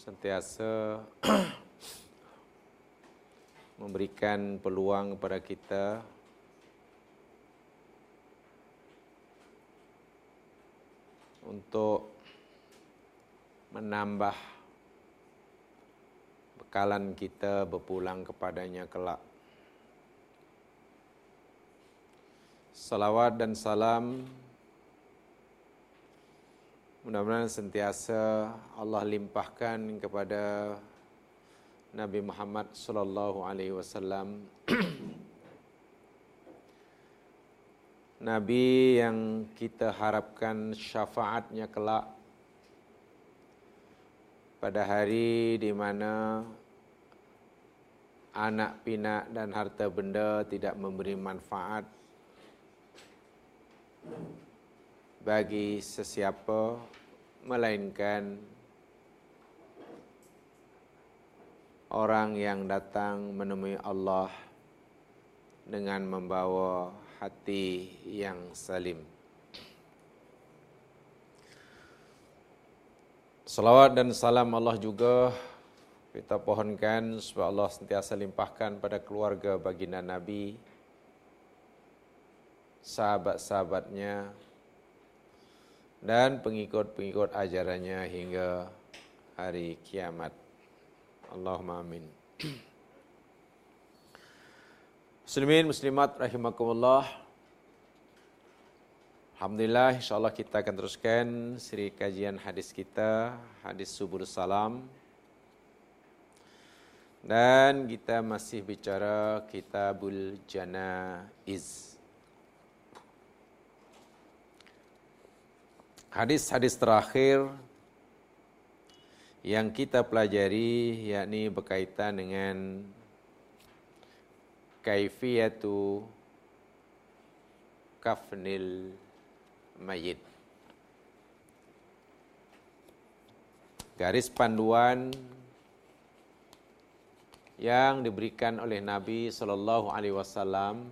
sentiasa memberikan peluang kepada kita untuk menambah bekalan kita berpulang kepadanya kelak. Salawat dan salam mudah-mudahan sentiasa Allah limpahkan kepada Nabi Muhammad sallallahu alaihi wasallam. Nabi yang kita harapkan syafaatnya kelak pada hari di mana anak pinak dan harta benda tidak memberi manfaat bagi sesiapa melainkan orang yang datang menemui Allah dengan membawa hati yang salim. Salawat dan salam Allah juga kita pohonkan supaya Allah sentiasa limpahkan pada keluarga baginda Nabi sahabat-sahabatnya dan pengikut-pengikut ajarannya hingga hari kiamat. Allahumma amin. Muslimin muslimat rahimakumullah. Alhamdulillah insyaallah kita akan teruskan siri kajian hadis kita, hadis subur salam. Dan kita masih bicara kitabul janaiz. Hadis-hadis terakhir yang kita pelajari yakni berkaitan dengan kaifiyatu kafnil mayit. Garis panduan yang diberikan oleh Nabi sallallahu alaihi wasallam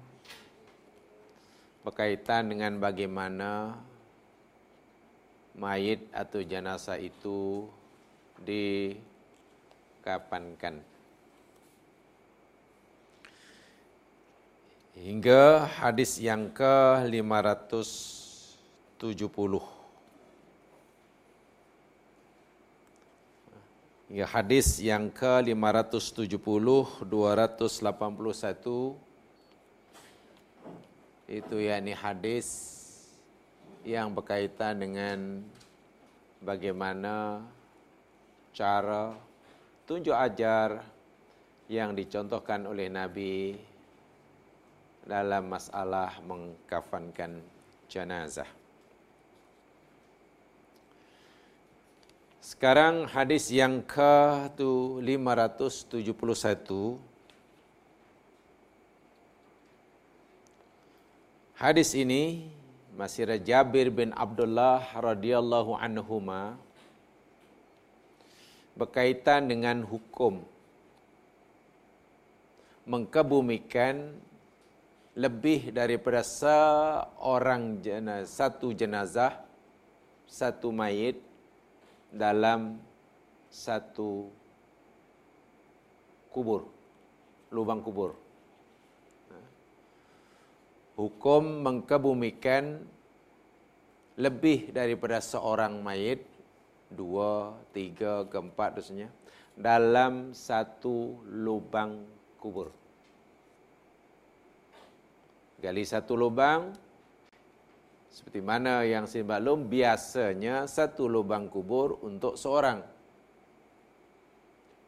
berkaitan dengan bagaimana mayit atau jenazah itu dikapankan. Hingga hadis yang ke-570. Hingga hadis yang ke-570, 281, itu yakni hadis yang berkaitan dengan bagaimana cara tunjuk ajar yang dicontohkan oleh Nabi dalam masalah mengkafankan jenazah. Sekarang hadis yang ke-571 Hadis ini masih Jabir bin Abdullah radhiyallahu anhuma berkaitan dengan hukum mengkebumikan lebih daripada seorang jenazah, satu jenazah, satu mayit dalam satu kubur, lubang kubur hukum mengkebumikan lebih daripada seorang mayit, dua, tiga, keempat dosunya, dalam satu lubang kubur. Gali satu lubang, seperti mana yang saya maklum, biasanya satu lubang kubur untuk seorang.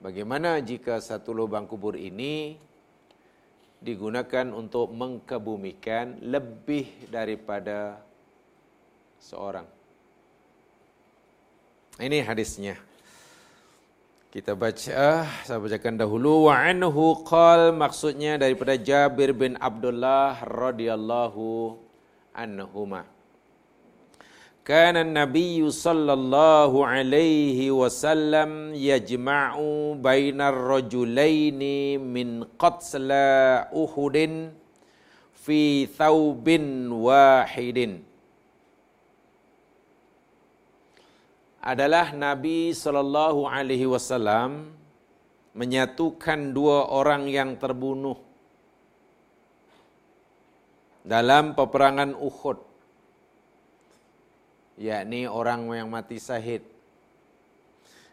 Bagaimana jika satu lubang kubur ini digunakan untuk mengkebumikan lebih daripada seorang. Ini hadisnya. Kita baca, saya bacakan dahulu wa anhu qal maksudnya daripada Jabir bin Abdullah radhiyallahu anhuma. Kana Nabi sallallahu alaihi wasallam yajma'u bainar rajulaini min qatla Uhudin fi thawbin wahidin. Adalah Nabi sallallahu alaihi wasallam menyatukan dua orang yang terbunuh dalam peperangan Uhud yakni orang yang mati syahid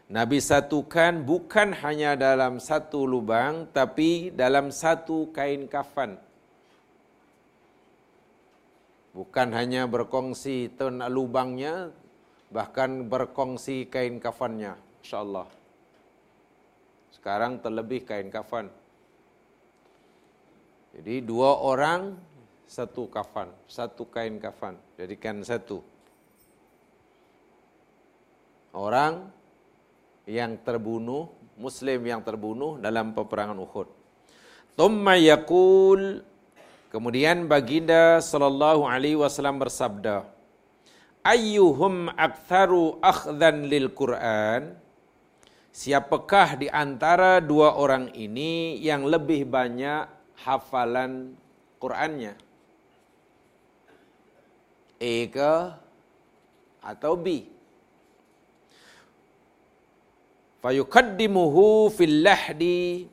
Nabi satukan bukan hanya dalam satu lubang tapi dalam satu kain kafan. Bukan hanya berkongsi ten lubangnya bahkan berkongsi kain kafannya insyaallah. Sekarang terlebih kain kafan. Jadi dua orang satu kafan satu kain kafan. Jadikan satu orang yang terbunuh muslim yang terbunuh dalam peperangan Uhud thumma yaqul Kemudian baginda sallallahu alaihi wasallam bersabda, "Ayyuhum aktsaru akhdhan lil Qur'an?" Siapakah di antara dua orang ini yang lebih banyak hafalan Qur'annya? A ke atau B? Fayuqaddimuhu fil lahdi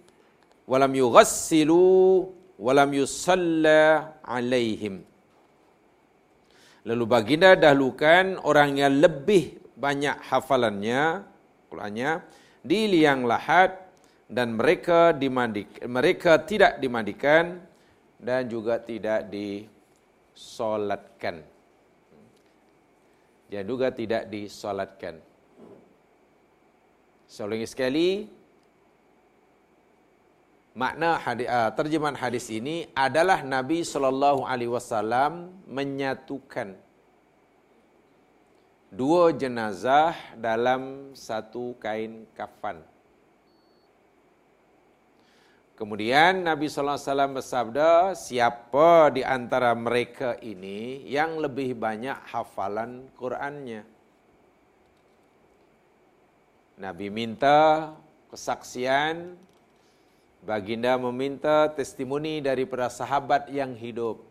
walam yughassilu walam yusalla alaihim. Lalu baginda dahulukan orang yang lebih banyak hafalannya, Qurannya, di liang lahat dan mereka dimandik, mereka tidak dimandikan dan juga tidak disolatkan. Dan juga tidak disolatkan. Seolah sekali, makna hadis, uh, terjemahan hadis ini adalah Nabi sallallahu alaihi wasallam menyatukan dua jenazah dalam satu kain kafan. Kemudian Nabi sallallahu alaihi wasallam bersabda, siapa di antara mereka ini yang lebih banyak hafalan Qur'annya? Nabi minta kesaksian Baginda meminta testimoni daripada sahabat yang hidup.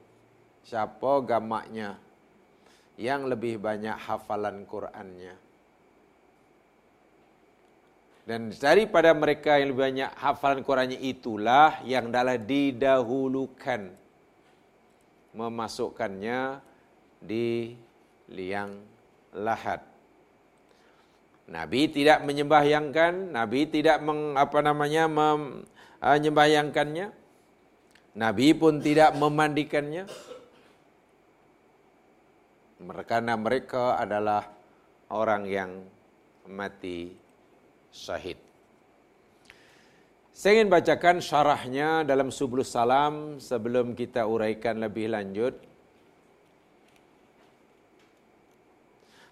Siapa gamaknya yang lebih banyak hafalan Qur'annya. Dan daripada mereka yang lebih banyak hafalan Qur'annya itulah yang dalam didahulukan memasukkannya di liang lahat. Nabi tidak menyembahyangkan, Nabi tidak meng, apa namanya menyembahyangkannya. Nabi pun tidak memandikannya. Karena mereka adalah orang yang mati syahid. Saya ingin bacakan syarahnya dalam Sublus Salam sebelum kita uraikan lebih lanjut.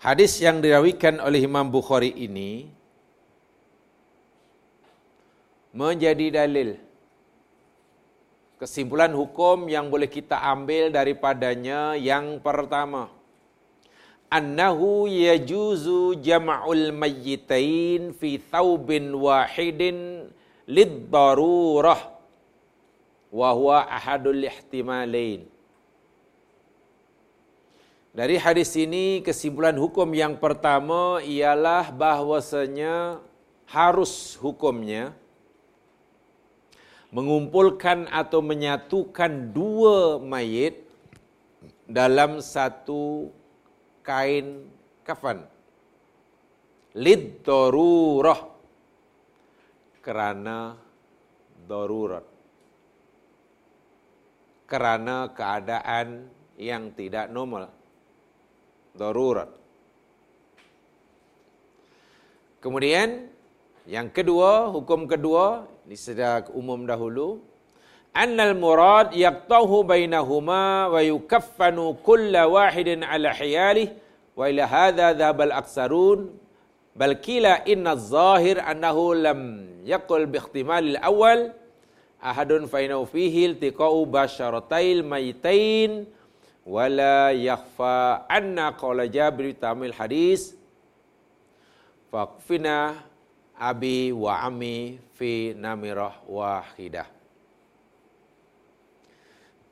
Hadis yang dirawikan oleh Imam Bukhari ini menjadi dalil kesimpulan hukum yang boleh kita ambil daripadanya yang pertama. Annahu yajuzu jam'ul mayyitain fi thawbin wahidin lid darurah wa huwa ahadul ihtimalain dari hadis ini kesimpulan hukum yang pertama ialah bahwasanya harus hukumnya mengumpulkan atau menyatukan dua mayit dalam satu kain kafan. Lid darurah kerana darurat. Kerana keadaan yang tidak normal. Darurat. Kemudian yang kedua, hukum kedua ini sudah umum dahulu annal murad yaqtahu bainahuma wa yukaffanu kulla wahidin ala hiyalih wa ila hadha dhahaba aksarun bal kila inna zahir annahu lam yaqul bi ihtimal al-awwal ahadun fa innahu fihi iltiqa'u basharatail mayitain wala yakhfa anna qala jabir tamil hadis faqfina abi wa ami fi namirah wahidah.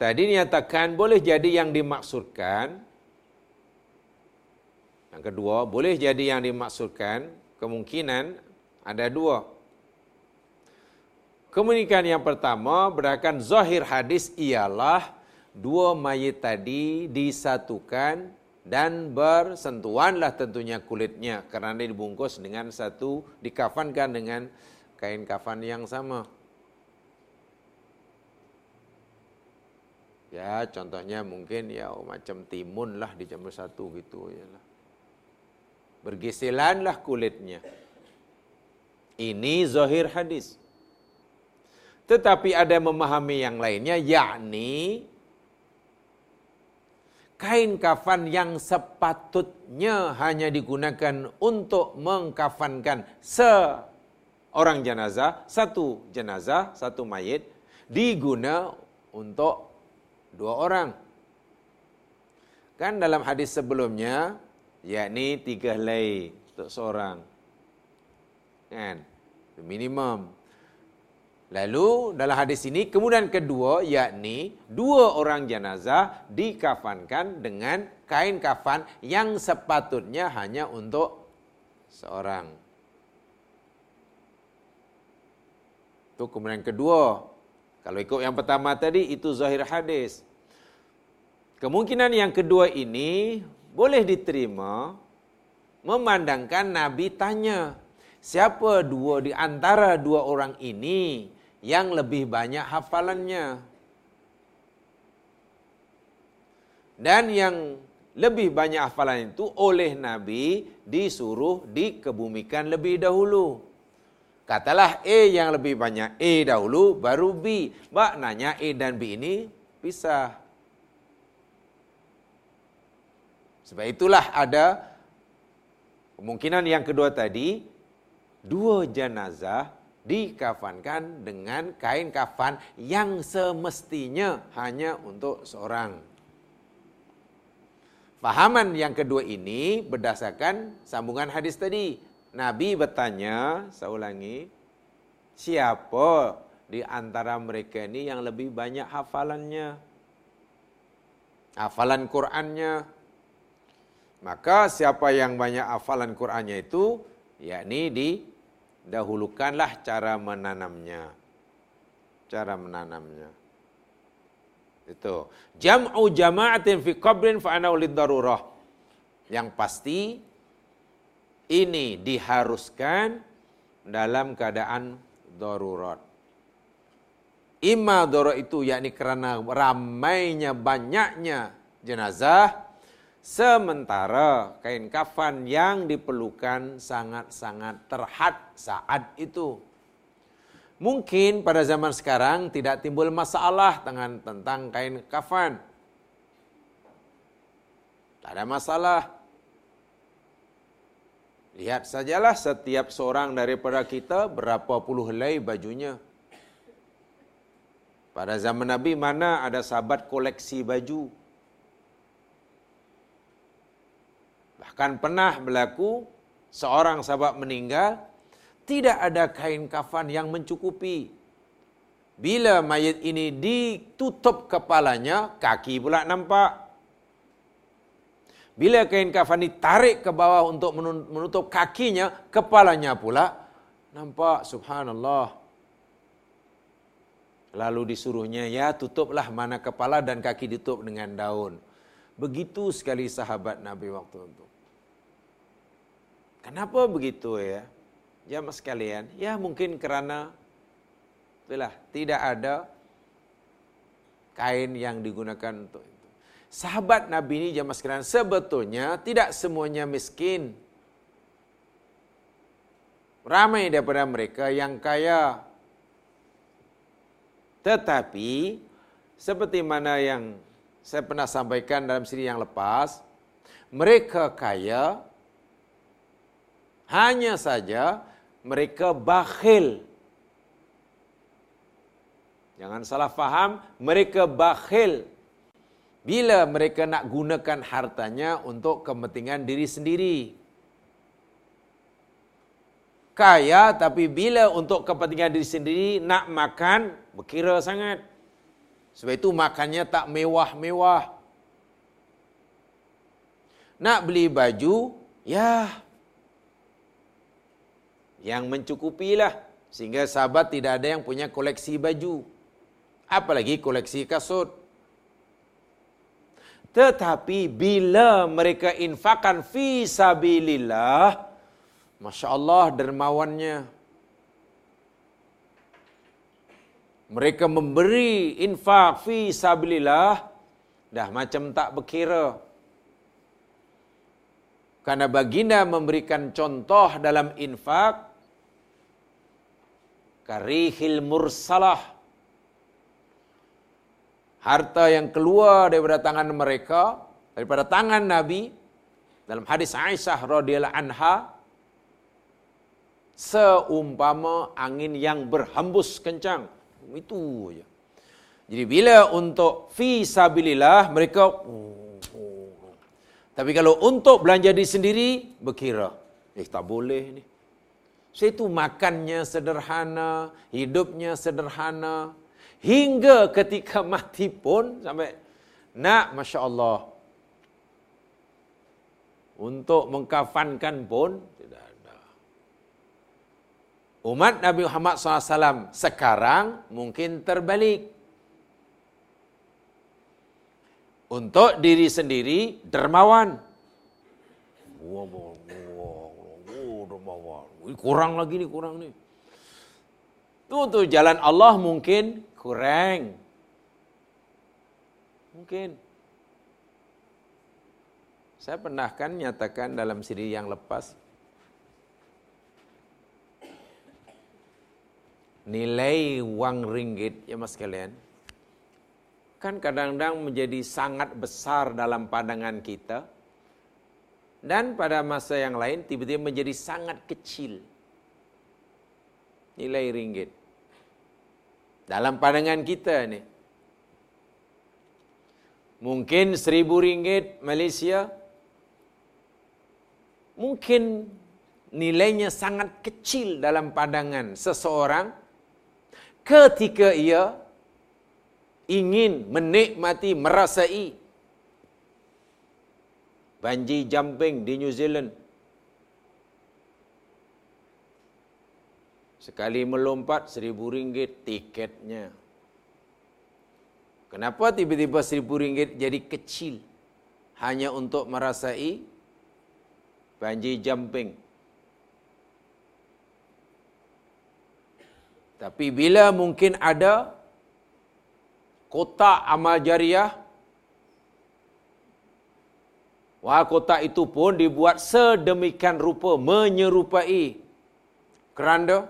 Tadi nyatakan boleh jadi yang dimaksudkan Yang kedua, boleh jadi yang dimaksudkan kemungkinan ada dua. Kemungkinan yang pertama berdasarkan zahir hadis ialah dua mayit tadi disatukan dan bersentuhanlah tentunya kulitnya kerana dibungkus dengan satu dikafankan dengan kain kafan yang sama. Ya, contohnya mungkin ya macam timun lah dicampur satu gitu ya lah. Bergesilanlah kulitnya. Ini zahir hadis. Tetapi ada memahami yang lainnya, yakni kain kafan yang sepatutnya hanya digunakan untuk mengkafankan seorang jenazah, satu jenazah, satu mayit, diguna untuk dua orang. Kan dalam hadis sebelumnya, yakni tiga helai untuk seorang. Kan? Minimum. Lalu dalam hadis ini kemudian kedua yakni dua orang jenazah dikafankan dengan kain kafan yang sepatutnya hanya untuk seorang. Itu kemudian kedua. Kalau ikut yang pertama tadi itu zahir hadis. Kemungkinan yang kedua ini boleh diterima memandangkan Nabi tanya, siapa dua di antara dua orang ini yang lebih banyak hafalannya? Dan yang lebih banyak hafalan itu oleh Nabi disuruh dikebumikan lebih dahulu. Katalah A yang lebih banyak A dahulu baru B. Maknanya A dan B ini pisah. Sebab itulah ada kemungkinan yang kedua tadi, dua jenazah dikafankan dengan kain kafan yang semestinya hanya untuk seorang. Fahaman yang kedua ini berdasarkan sambungan hadis tadi. Nabi bertanya, saya ulangi, siapa di antara mereka ini yang lebih banyak hafalannya? Hafalan Qurannya, Maka siapa yang banyak hafalan Qur'annya itu, yakni didahulukanlah cara menanamnya. Cara menanamnya. Itu. Jam'u jama'atin fi qabrin fa'ana ulid darurah. Yang pasti, ini diharuskan dalam keadaan darurat. Ima darurat itu yakni kerana ramainya banyaknya jenazah, Sementara kain kafan yang diperlukan sangat-sangat terhad saat itu. Mungkin pada zaman sekarang tidak timbul masalah dengan tentang kain kafan. Tak ada masalah. Lihat sajalah setiap seorang daripada kita berapa puluh helai bajunya. Pada zaman Nabi mana ada sahabat koleksi baju. Bahkan pernah berlaku seorang sahabat meninggal tidak ada kain kafan yang mencukupi. Bila mayat ini ditutup kepalanya, kaki pula nampak. Bila kain kafan ditarik ke bawah untuk menutup kakinya, kepalanya pula nampak. Subhanallah. Lalu disuruhnya, ya tutuplah mana kepala dan kaki ditutup dengan daun. Begitu sekali sahabat Nabi waktu itu. Kenapa begitu ya? Jamaah sekalian, ya mungkin kerana itulah tidak ada kain yang digunakan untuk itu. Sahabat Nabi ini jamaah sekalian sebetulnya tidak semuanya miskin. Ramai daripada mereka yang kaya. Tetapi seperti mana yang saya pernah sampaikan dalam siri yang lepas, mereka kaya hanya saja mereka bakhil. Jangan salah faham, mereka bakhil. Bila mereka nak gunakan hartanya untuk kepentingan diri sendiri. Kaya tapi bila untuk kepentingan diri sendiri nak makan, berkira sangat. Sebab itu makannya tak mewah-mewah. Nak beli baju, Ya, yang mencukupilah. Sehingga sahabat tidak ada yang punya koleksi baju. Apalagi koleksi kasut. Tetapi bila mereka infakkan fi sabilillah masya-Allah dermawannya. Mereka memberi infak fi sabilillah. Dah macam tak berkira. Karena baginda memberikan contoh dalam infak karihil mursalah. Harta yang keluar daripada tangan mereka daripada tangan Nabi dalam hadis Aisyah radhiyallahu anha seumpama angin yang berhembus kencang. Itu aja. Jadi bila untuk fi sabilillah mereka tapi kalau untuk belanja diri sendiri berkira eh tak boleh ni saya itu makannya sederhana hidupnya sederhana hingga ketika mati pun sampai nak masya Allah untuk mengkafankan pun tidak ada. Umat Nabi Muhammad SAW sekarang mungkin terbalik. Untuk diri sendiri dermawan. Wah, wah, wah, dermawan. Kurang lagi ni, kurang ni. Itu untuk jalan Allah mungkin kurang. Mungkin. Saya pernah kan nyatakan dalam siri yang lepas. Nilai wang ringgit, ya mas kalian. Kan kadang-kadang menjadi sangat besar dalam pandangan kita. Dan pada masa yang lain, tiba-tiba menjadi sangat kecil. Nilai ringgit dalam pandangan kita ni. Mungkin seribu ringgit Malaysia, mungkin nilainya sangat kecil dalam pandangan seseorang ketika ia ingin menikmati, merasai banji jumping di New Zealand Sekali melompat seribu ringgit tiketnya. Kenapa tiba-tiba seribu ringgit jadi kecil? Hanya untuk merasai banji jumping. Tapi bila mungkin ada kotak amal jariah, wah kotak itu pun dibuat sedemikian rupa menyerupai keranda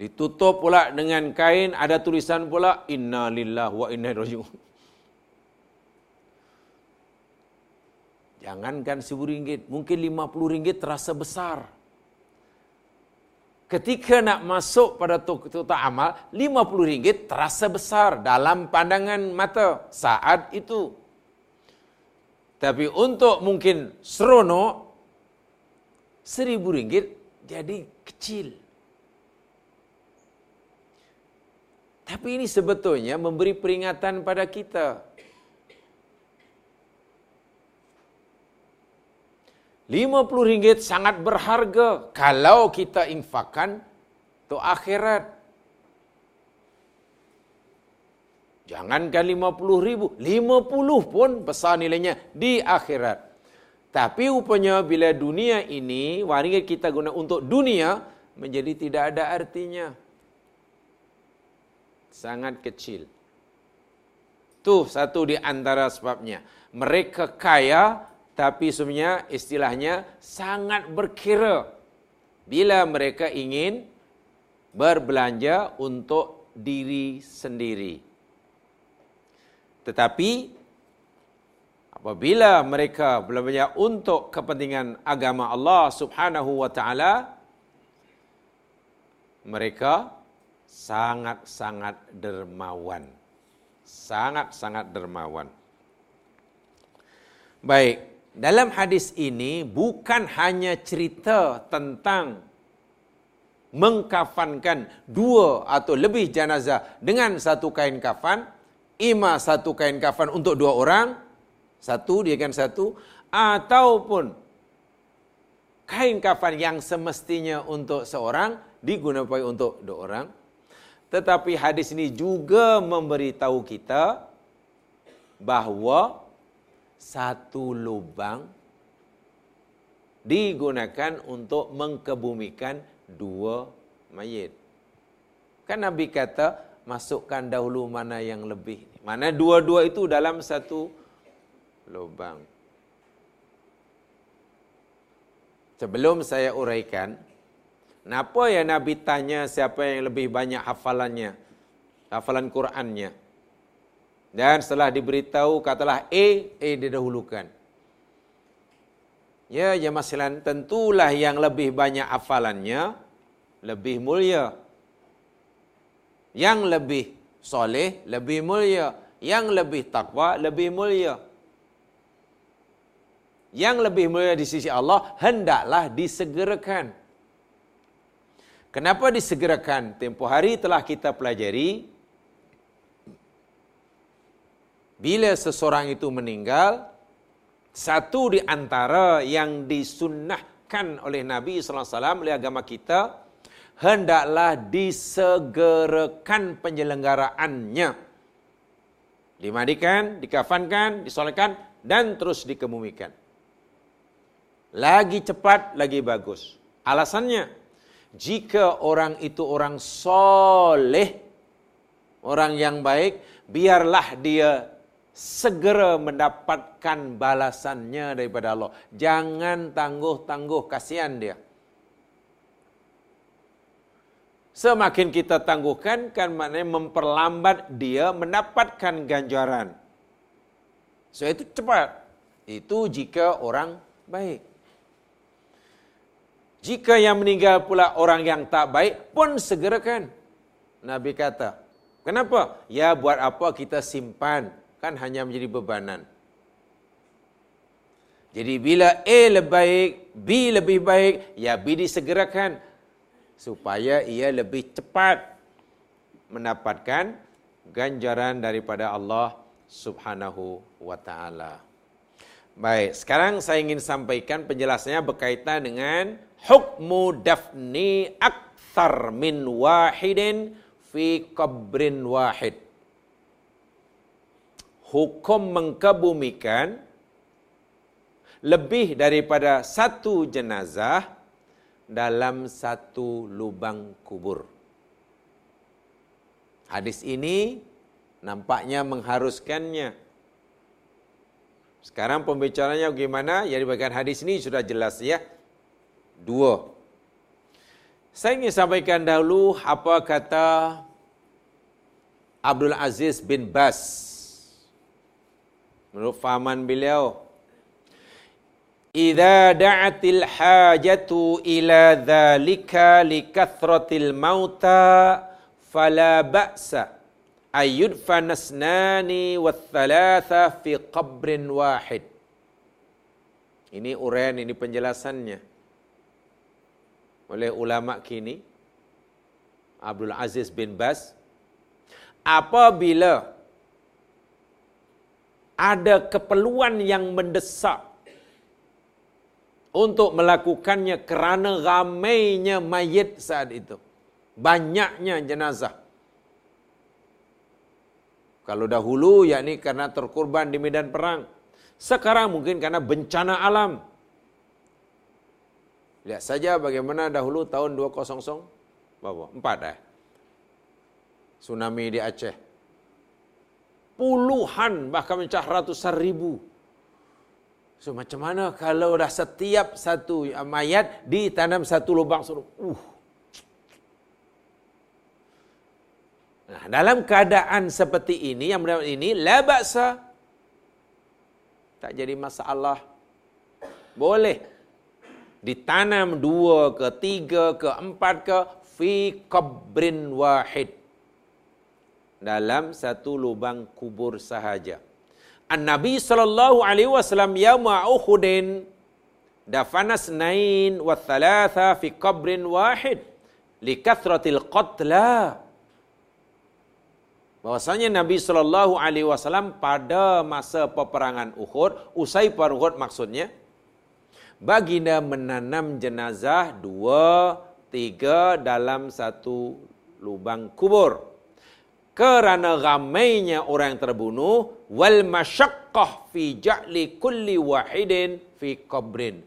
Ditutup pula dengan kain, ada tulisan pula, Inna lillah wa inna rajiun. Jangankan seribu ringgit, mungkin lima puluh ringgit terasa besar. Ketika nak masuk pada tutup amal, lima puluh ringgit terasa besar dalam pandangan mata saat itu. Tapi untuk mungkin seronok, seribu ringgit jadi kecil. Tapi ini sebetulnya memberi peringatan pada kita. Lima puluh ringgit sangat berharga kalau kita infakkan untuk akhirat. Jangankan lima puluh ribu, lima puluh pun besar nilainya di akhirat. Tapi rupanya bila dunia ini, waringat kita guna untuk dunia, menjadi tidak ada artinya sangat kecil. Tu satu di antara sebabnya. Mereka kaya tapi sebenarnya istilahnya sangat berkira bila mereka ingin berbelanja untuk diri sendiri. Tetapi apabila mereka berbelanja untuk kepentingan agama Allah Subhanahu wa taala mereka sangat-sangat dermawan. Sangat-sangat dermawan. Baik, dalam hadis ini bukan hanya cerita tentang mengkafankan dua atau lebih jenazah dengan satu kain kafan, ima satu kain kafan untuk dua orang, satu dia kan satu, ataupun kain kafan yang semestinya untuk seorang digunakan untuk dua orang. Tetapi hadis ini juga memberitahu kita bahawa satu lubang digunakan untuk mengkebumikan dua mayit. Kan Nabi kata, masukkan dahulu mana yang lebih. Mana dua-dua itu dalam satu lubang. Sebelum saya uraikan, kenapa ya Nabi tanya siapa yang lebih banyak hafalannya, hafalan Qurannya. Dan setelah diberitahu, katalah A, A didahulukan. Ya, ya masilan, tentulah yang lebih banyak hafalannya, lebih mulia. Yang lebih soleh, lebih mulia. Yang lebih takwa, lebih mulia. Yang lebih mulia di sisi Allah, hendaklah disegerakan. Kenapa disegerakan? Tempoh hari telah kita pelajari, bila seseorang itu meninggal, satu di antara yang disunnahkan oleh Nabi sallallahu alaihi wasallam oleh agama kita hendaklah disegerakan penyelenggaraannya. Dimandikan, dikafankan, disolatkan dan terus dikemumikan. Lagi cepat, lagi bagus. Alasannya, jika orang itu orang soleh, orang yang baik, biarlah dia segera mendapatkan balasannya daripada Allah. Jangan tangguh-tangguh kasihan dia. Semakin kita tangguhkan kan maknanya memperlambat dia mendapatkan ganjaran. So itu cepat. Itu jika orang baik. Jika yang meninggal pula orang yang tak baik pun segerakan. Nabi kata, kenapa? Ya buat apa kita simpan kan hanya menjadi bebanan. Jadi bila A lebih baik, B lebih baik, ya B disegerakan supaya ia lebih cepat mendapatkan ganjaran daripada Allah Subhanahu wa taala. Baik, sekarang saya ingin sampaikan penjelasannya berkaitan dengan hukmu dafni akthar min wahidin fi qabrin wahid hukum mengkebumikan lebih daripada satu jenazah dalam satu lubang kubur. Hadis ini nampaknya mengharuskannya. Sekarang pembicaranya bagaimana? Yang dibagikan hadis ini sudah jelas ya. Dua. Saya ingin sampaikan dahulu apa kata Abdul Aziz bin Bas Menurut fahaman beliau, "Idza da'atil hajatu ila dzalika likathratil mauta fala ba'sa ayyudfan asnani wa thalatha fi qabrin wahid." Ini uraian ini penjelasannya oleh ulama kini Abdul Aziz bin Bas apabila ada keperluan yang mendesak untuk melakukannya kerana ramainya mayit saat itu. Banyaknya jenazah. Kalau dahulu yakni karena terkorban di medan perang. Sekarang mungkin karena bencana alam. Lihat saja bagaimana dahulu tahun 200 berapa? Empat eh. Tsunami di Aceh puluhan bahkan mencah ratusan ribu. So macam mana kalau dah setiap satu mayat ditanam satu lubang suruh. Uh. Nah, dalam keadaan seperti ini yang mendapat ini la ba'sa tak jadi masalah. Boleh ditanam dua ke tiga ke empat ke fi qabrin wahid dalam satu lubang kubur sahaja. An-Nabi sallallahu alaihi wasallam yauma Uhudin dafana snain wa thalatha fi qabrin wahid li kathratil qatla. bahwasanya Nabi sallallahu alaihi wasallam pada masa peperangan Uhud, usai perang Uhud maksudnya, baginda menanam jenazah dua, tiga dalam satu lubang kubur. Kerana ramainya orang yang terbunuh, wal masyaqqah fi ja'li kulli wahidin fi qabrin.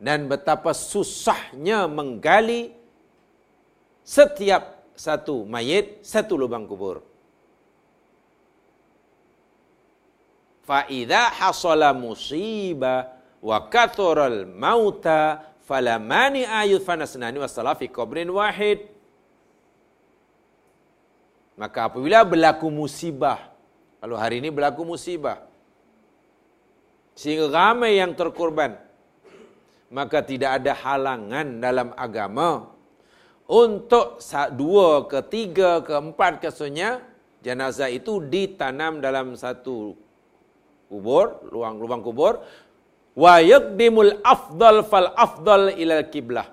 Dan betapa susahnya menggali setiap satu mayit, satu lubang kubur. Fa'idha hasala musibah wa kathural mauta falamani ayut fanasnani wassalah fi kubrin wahid. Maka apabila berlaku musibah, kalau hari ini berlaku musibah, sehingga ramai yang terkorban, maka tidak ada halangan dalam agama untuk dua ke tiga ke empat kesunya jenazah itu ditanam dalam satu kubur, luang lubang kubur. Wa yaqdimul afdal fal afdal ila kiblah.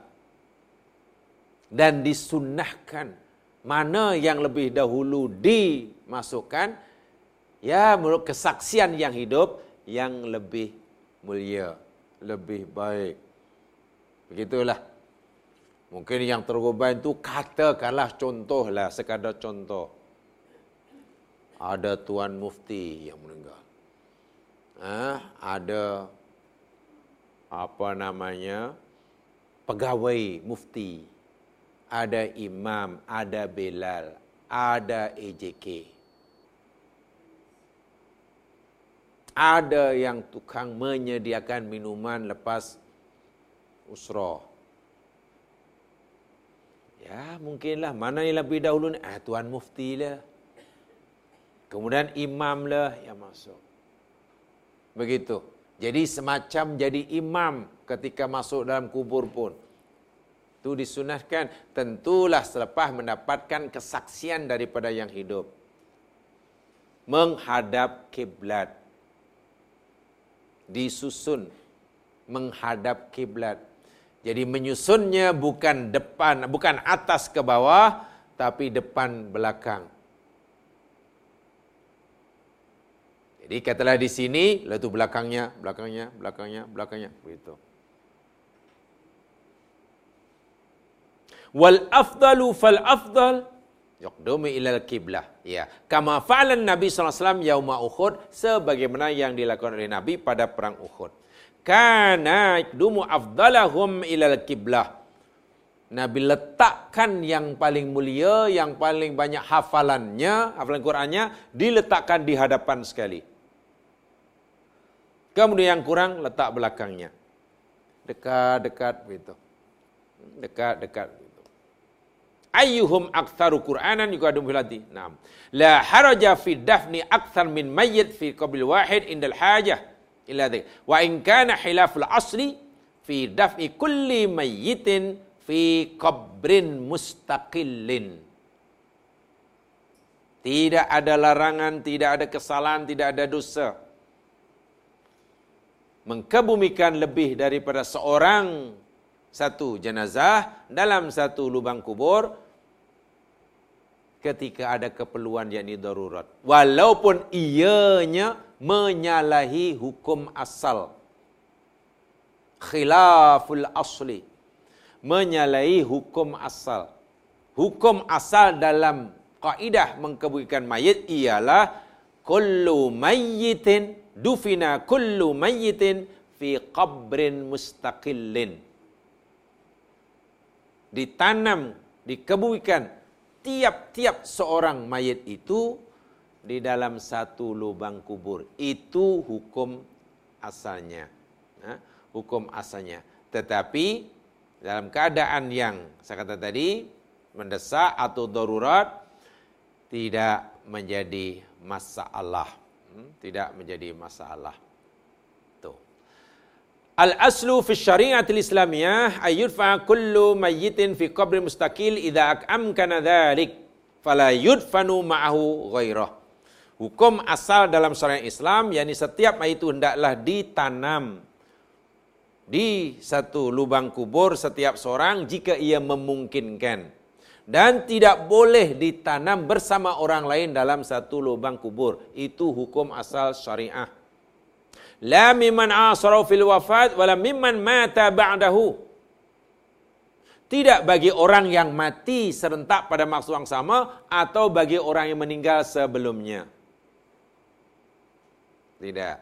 Dan disunnahkan mana yang lebih dahulu dimasukkan ya menurut kesaksian yang hidup yang lebih mulia, lebih baik. Begitulah. Mungkin yang terkorban itu katakanlah contohlah sekadar contoh. Ada tuan mufti yang meninggal. Ah, ada apa namanya pegawai mufti, ada imam, ada belal, ada EJK. Ada yang tukang menyediakan minuman lepas usrah Ya, mungkinlah. Mana yang lebih dahulu ni? Ah, Tuan Mufti lah. Kemudian imam lah yang masuk. Begitu. Jadi semacam jadi imam ketika masuk dalam kubur pun. Itu disunahkan. Tentulah selepas mendapatkan kesaksian daripada yang hidup. Menghadap kiblat. Disusun. Menghadap kiblat. Jadi menyusunnya bukan depan, bukan atas ke bawah, tapi depan belakang. Jadi katalah di sini, lalu belakangnya, belakangnya, belakangnya, belakangnya, begitu. Wal afdalu fal afdal yaqdumu ila al-qiblah. Ya, kama fa'ala Nabi sallallahu alaihi wasallam yauma Uhud sebagaimana yang dilakukan oleh Nabi pada perang Uhud kana dumu afdalahum ilal kiblah. Nabi letakkan yang paling mulia, yang paling banyak hafalannya, hafalan Qurannya, diletakkan di hadapan sekali. Kemudian yang kurang, letak belakangnya. Dekat-dekat begitu. Dekat-dekat. Ayyuhum aktsaru Qur'anan yuqadum fil hadi. Naam. La haraja fi dafni aktsar min mayyit fi qabil wahid indal hajah illa dhik. Wa in kana hilaful asli fi daf'i kulli mayyitin fi qabrin mustaqillin. Tidak ada larangan, tidak ada kesalahan, tidak ada dosa. Mengkebumikan lebih daripada seorang satu jenazah dalam satu lubang kubur ketika ada keperluan yang darurat. Walaupun ianya menyalahi hukum asal. Khilaful asli. Menyalahi hukum asal. Hukum asal dalam kaidah mengkebukikan mayit ialah kullu mayyitin dufina kullu mayyitin fi qabrin mustaqillin. Ditanam, dikebukikan tiap-tiap seorang mayit itu di dalam satu lubang kubur. Itu hukum asalnya. Ha? Hukum asalnya. Tetapi dalam keadaan yang saya kata tadi mendesak atau darurat tidak menjadi masalah. Hmm? Tidak menjadi masalah. Al-aslu fi syariat al-islamiyah ayyudfa kullu mayyitin fi qabri mustaqil idza amkana dhalik fala yudfanu ma'ahu ghairah. Hukum asal dalam syariat Islam yakni setiap mayit itu hendaklah ditanam di satu lubang kubur setiap seorang jika ia memungkinkan. dan tidak boleh ditanam bersama orang lain dalam satu lubang kubur. Itu hukum asal syariah. La mimman asara fil wafat wala mimman mata ba'dahu. Tidak bagi orang yang mati serentak pada masa yang sama atau bagi orang yang meninggal sebelumnya. Tidak.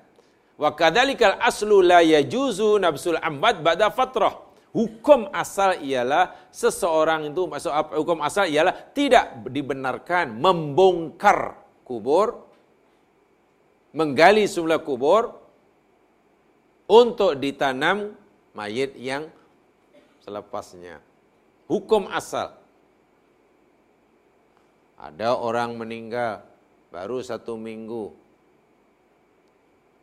Wa kadzalikal aslu la yajuzu nafsul amwat ba'da fatrah. Hukum asal ialah seseorang itu maksud hukum asal ialah tidak dibenarkan membongkar kubur menggali semula kubur untuk ditanam mayit yang selepasnya. Hukum asal. Ada orang meninggal baru satu minggu.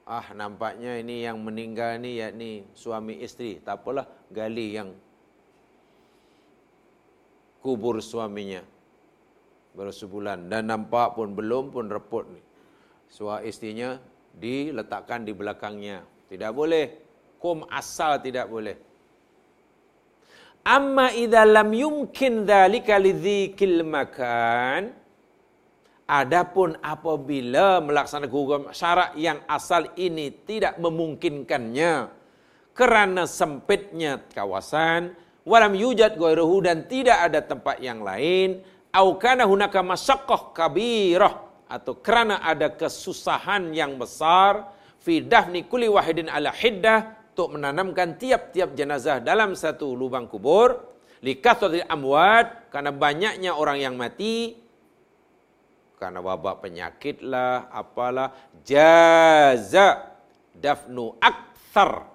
Ah nampaknya ini yang meninggal ni yakni suami isteri. Tak apalah gali yang kubur suaminya. Baru sebulan. Dan nampak pun belum pun reput suami istrinya diletakkan di belakangnya tidak boleh. Kum asal tidak boleh. Amma idza lam yumkin dzalika lidzikil makan Adapun apabila melaksanakan hukum syarak yang asal ini tidak memungkinkannya kerana sempitnya kawasan walam yujad ghairuhu dan tidak ada tempat yang lain au kana hunaka masyaqqah kabirah atau kerana ada kesusahan yang besar fi dafni kulli wahidin ala hiddah untuk menanamkan tiap-tiap jenazah dalam satu lubang kubur likathril amwat karena banyaknya orang yang mati karena wabak penyakit lah, apalah, jaza dafnu akthar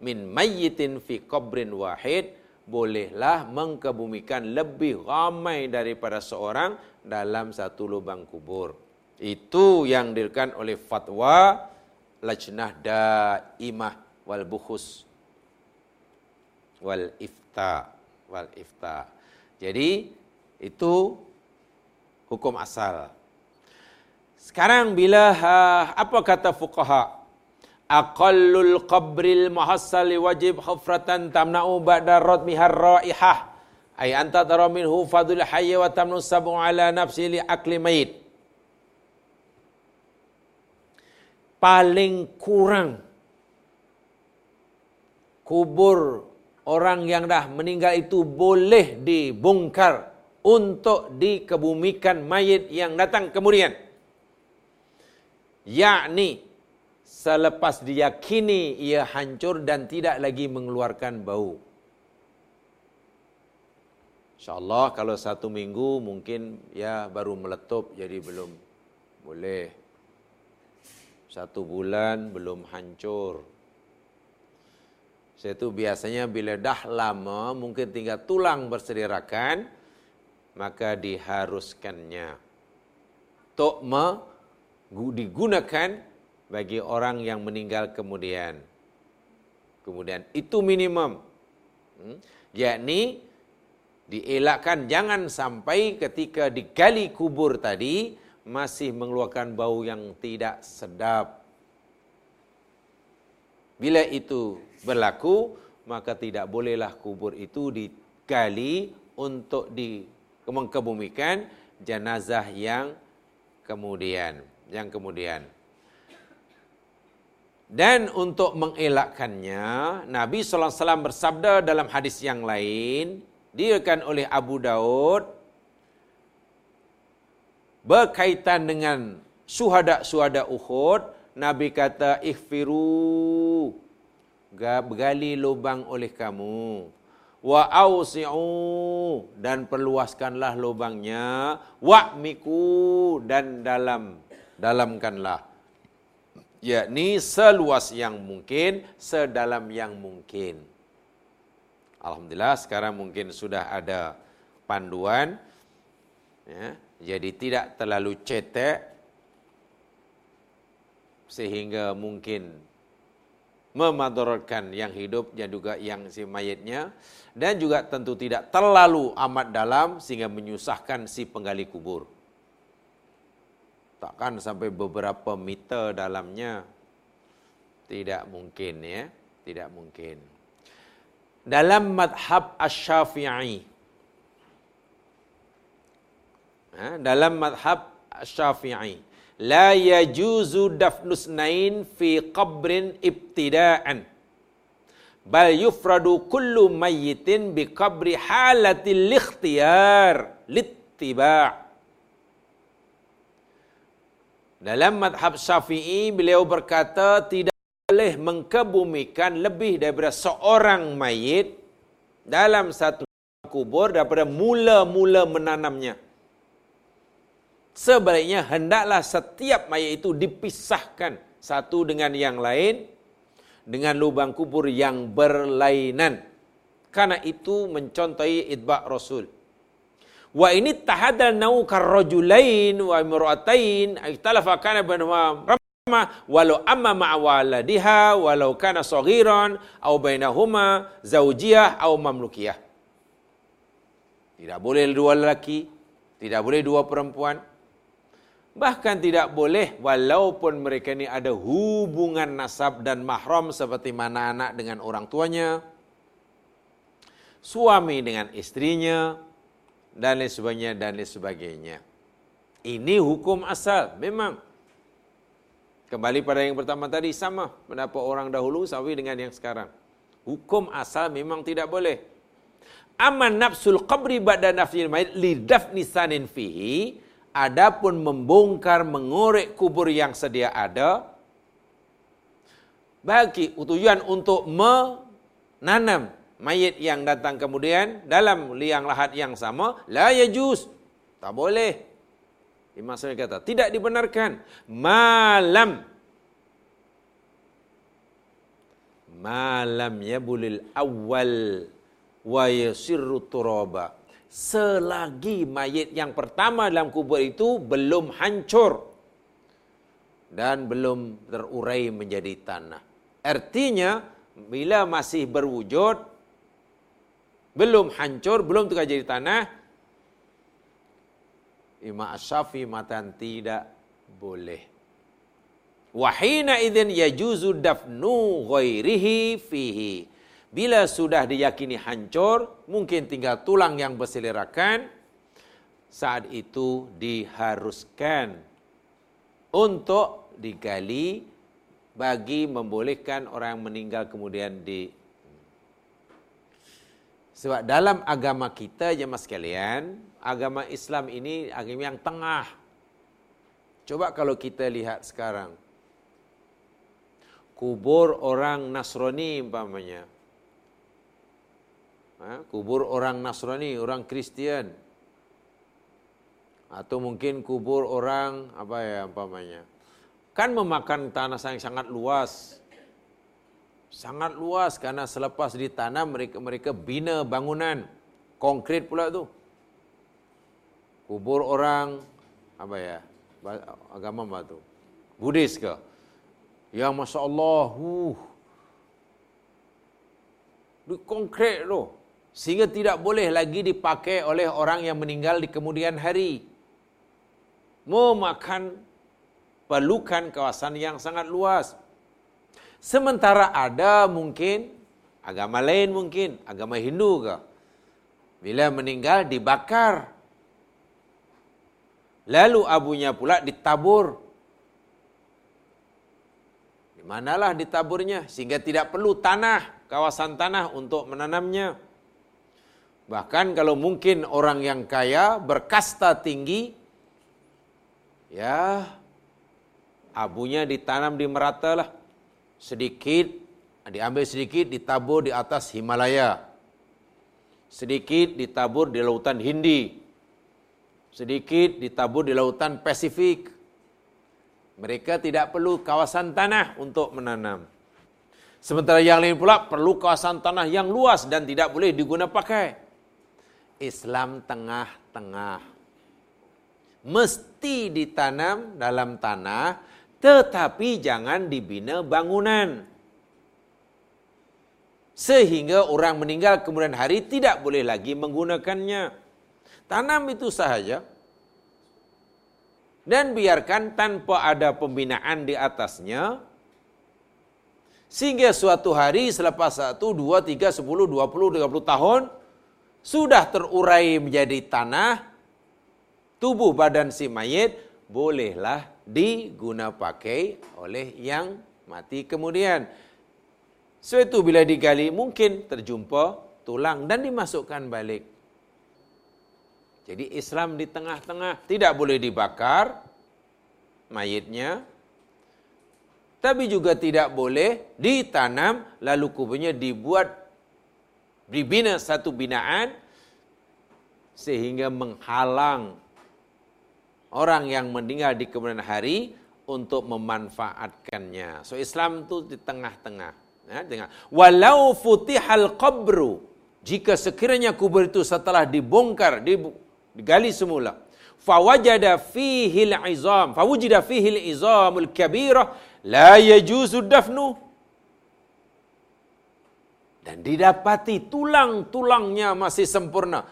min mayyitin fi qabrin wahid, bolehlah mengkebumikan lebih ramai daripada seorang dalam satu lubang kubur. Itu yang dirikan oleh fatwa lajnah daimah wal bukhus wal ifta wal ifta. Jadi itu hukum asal. Sekarang bila uh, apa kata fuqaha? Aqallul qabril muhassal wajib khufratan tamna'u ba'da radmihar raihah. Ay anta tara minhu fadul hayy wa tamnu sabu ala nafsi li akli mayit. Paling kurang kubur orang yang dah meninggal itu boleh dibongkar untuk dikebumikan mayit yang datang kemudian. Yakni selepas diyakini ia hancur dan tidak lagi mengeluarkan bau. InsyaAllah kalau satu minggu mungkin ya baru meletup jadi belum boleh. Satu bulan belum hancur. Saya tu biasanya bila dah lama mungkin tinggal tulang bersedirakan maka diharuskannya untuk digunakan bagi orang yang meninggal kemudian. Kemudian itu minimum. Hmm? Yakni dielakkan jangan sampai ketika digali kubur tadi masih mengeluarkan bau yang tidak sedap. Bila itu berlaku, maka tidak bolehlah kubur itu digali untuk di mengkebumikan jenazah yang kemudian yang kemudian dan untuk mengelakkannya Nabi wasallam bersabda dalam hadis yang lain diriwayatkan oleh Abu Daud berkaitan dengan suhada-suhada Uhud Nabi kata ihfiru. Gali lubang oleh kamu. Wa ausi'u. Dan perluaskanlah lubangnya. Wa miku dan dalam dalamkanlah. Yakni seluas yang mungkin sedalam yang mungkin. Alhamdulillah sekarang mungkin sudah ada panduan ya jadi tidak terlalu cetek sehingga mungkin memadaratkan yang hidup dan juga yang si mayatnya dan juga tentu tidak terlalu amat dalam sehingga menyusahkan si penggali kubur. Takkan sampai beberapa meter dalamnya. Tidak mungkin ya, tidak mungkin. Dalam madhab Asy-Syafi'i Ha, dalam madhab syafi'i. La yajuzu dafnusnain fi qabrin ibtida'an. Bal yufradu kullu mayyitin bi qabri halatil ikhtiyar littiba' Dalam madhab syafi'i, beliau berkata tidak boleh mengkebumikan lebih daripada seorang mayit dalam satu kubur daripada mula-mula menanamnya. Sebaliknya hendaklah setiap mayat itu dipisahkan satu dengan yang lain dengan lubang kubur yang berlainan. Karena itu mencontohi idba' Rasul. Wa ini tahadal nau karrojulain wa imra'atain ikhtalafa kana bainahuma rahmah walau amma ma'awaladiha walau kana saghiran au bainahuma zaujiyah au mamlukiyah. Tidak boleh dua lelaki, tidak boleh dua perempuan. Bahkan tidak boleh walaupun mereka ini ada hubungan nasab dan mahram seperti mana anak dengan orang tuanya, suami dengan istrinya, dan lain sebagainya, dan lain sebagainya. Ini hukum asal, memang. Kembali pada yang pertama tadi, sama pendapat orang dahulu sampai dengan yang sekarang. Hukum asal memang tidak boleh. Aman nafsul qabri ba'da nafsil mayit li dafni sanin fihi adapun membongkar mengorek kubur yang sedia ada bagi tujuan untuk menanam mayit yang datang kemudian dalam liang lahat yang sama la yajuz tak boleh. Imam Syafi'i kata tidak dibenarkan. Malam. Malam ya bulil awal wa yasirru turaba selagi mayit yang pertama dalam kubur itu belum hancur dan belum terurai menjadi tanah. Artinya bila masih berwujud belum hancur, belum tukar jadi tanah Imam Asyafi matan tidak boleh. Wahina idzin yajuzu dafnu ghairihi fihi. Bila sudah diyakini hancur, mungkin tinggal tulang yang berselerakan, saat itu diharuskan untuk digali bagi membolehkan orang yang meninggal kemudian di sebab dalam agama kita jemaah sekalian, agama Islam ini agama yang tengah. Coba kalau kita lihat sekarang. Kubur orang Nasrani umpamanya. Ha? kubur orang Nasrani, orang Kristian. Atau mungkin kubur orang apa ya umpamanya. Kan memakan tanah yang sangat luas. Sangat luas karena selepas ditanam mereka mereka bina bangunan konkret pula tu. Kubur orang apa ya? Agama apa tu? Buddhis ke? Yang Masya Allah, uh, konkret tu sehingga tidak boleh lagi dipakai oleh orang yang meninggal di kemudian hari. Memakan perlukan kawasan yang sangat luas. Sementara ada mungkin agama lain mungkin, agama Hindu ke. Bila meninggal dibakar. Lalu abunya pula ditabur. Di manalah ditaburnya sehingga tidak perlu tanah, kawasan tanah untuk menanamnya. Bahkan kalau mungkin orang yang kaya berkasta tinggi, ya abunya ditanam di merata lah. Sedikit, diambil sedikit, ditabur di atas Himalaya. Sedikit ditabur di lautan Hindi. Sedikit ditabur di lautan Pasifik. Mereka tidak perlu kawasan tanah untuk menanam. Sementara yang lain pula perlu kawasan tanah yang luas dan tidak boleh digunakan pakai. Islam tengah-tengah. Mesti ditanam dalam tanah, tetapi jangan dibina bangunan. Sehingga orang meninggal kemudian hari tidak boleh lagi menggunakannya. Tanam itu sahaja. Dan biarkan tanpa ada pembinaan di atasnya. Sehingga suatu hari selepas satu, dua, tiga, sepuluh, dua puluh, tiga puluh tahun, sudah terurai menjadi tanah, tubuh badan si mayit bolehlah diguna pakai oleh yang mati kemudian. So itu bila digali mungkin terjumpa tulang dan dimasukkan balik. Jadi Islam di tengah-tengah tidak boleh dibakar mayitnya. Tapi juga tidak boleh ditanam lalu kuburnya dibuat dibina satu binaan sehingga menghalang orang yang meninggal di kemudian hari untuk memanfaatkannya. So Islam itu di tengah-tengah. Ya, tengah. Walau futihal qabru jika sekiranya kubur itu setelah dibongkar, digali semula, fawajada fihi al-izam, fawujida fihi al-izamul kabirah, la yajuzu dafnu. Dan didapati tulang-tulangnya masih sempurna.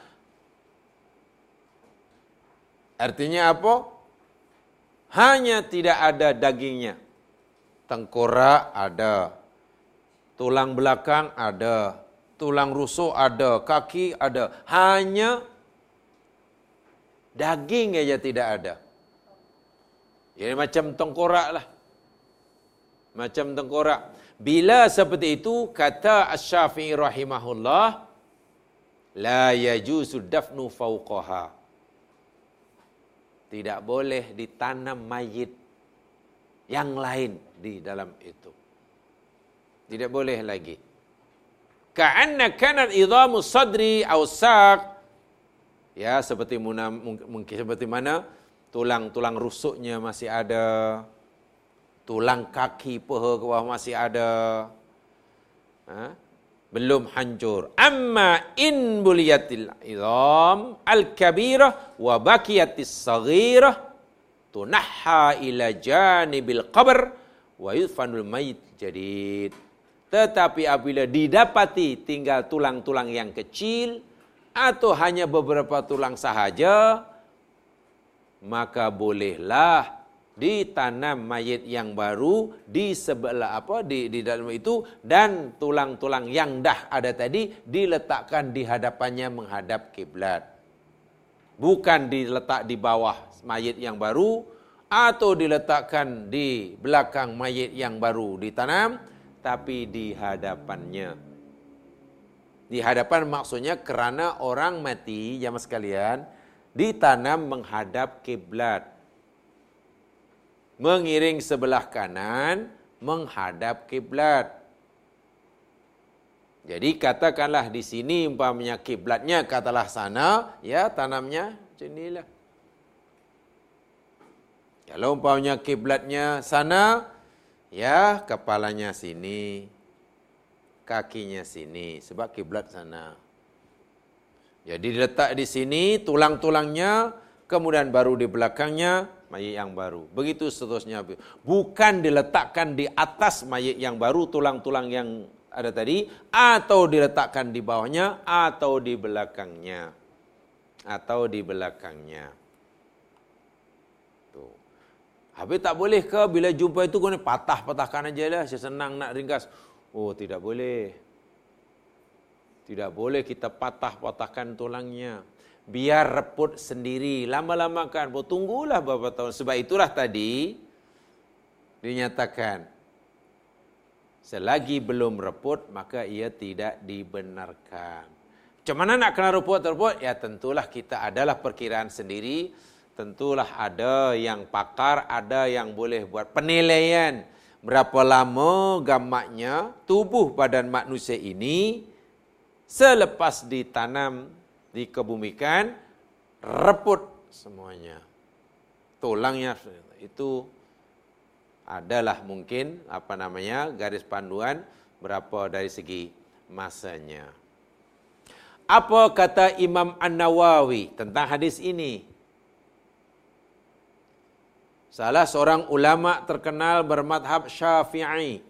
Artinya apa? Hanya tidak ada dagingnya. Tengkorak ada. Tulang belakang ada. Tulang rusuk ada. Kaki ada. Hanya daging saja tidak ada. Jadi macam tengkorak lah. Macam tengkorak. Bila seperti itu, kata Ash-Syafi'i rahimahullah, La yajusu dafnu fauqaha tidak boleh ditanam mayit yang lain di dalam itu. Tidak boleh lagi. Ka'anna kanat idhamu sadri aw saq ya seperti mungkin seperti mana tulang-tulang rusuknya masih ada tulang kaki paha ke bawah masih ada ha? belum hancur. Amma in buliyatil idham al-kabirah wa bakiyatis saghirah tunahha ila janibil qabr wa yudfanul mayit jadid. Tetapi apabila didapati tinggal tulang-tulang yang kecil atau hanya beberapa tulang sahaja, maka bolehlah ditanam mayit yang baru di sebelah apa di di dalam itu dan tulang-tulang yang dah ada tadi diletakkan di hadapannya menghadap kiblat. Bukan diletak di bawah mayit yang baru atau diletakkan di belakang mayit yang baru ditanam tapi di hadapannya. Di hadapan maksudnya kerana orang mati jamaah sekalian ditanam menghadap kiblat mengiring sebelah kanan menghadap kiblat. Jadi katakanlah di sini umpamanya kiblatnya katalah sana, ya tanamnya inilah. Kalau umpamanya kiblatnya sana, ya kepalanya sini, kakinya sini, sebab kiblat sana. Jadi diletak di sini, tulang-tulangnya, kemudian baru di belakangnya, mayit yang baru. Begitu seterusnya. Bukan diletakkan di atas mayit yang baru, tulang-tulang yang ada tadi, atau diletakkan di bawahnya, atau di belakangnya. Atau di belakangnya. Tuh. Habis tak boleh ke bila jumpa itu kau patah-patahkan aja lah. Saya senang nak ringkas. Oh tidak boleh. Tidak boleh kita patah-patahkan tulangnya biar reput sendiri. Lama-lama kan, tunggulah beberapa tahun. Sebab itulah tadi dinyatakan selagi belum reput maka ia tidak dibenarkan. Macam mana nak kena reput-reput? Ya tentulah kita adalah perkiraan sendiri. Tentulah ada yang pakar, ada yang boleh buat penilaian berapa lama gamaknya tubuh badan manusia ini selepas ditanam dikebumikan, reput semuanya. Tulangnya itu adalah mungkin apa namanya garis panduan berapa dari segi masanya. Apa kata Imam An-Nawawi tentang hadis ini? Salah seorang ulama terkenal bermadhab Syafi'i,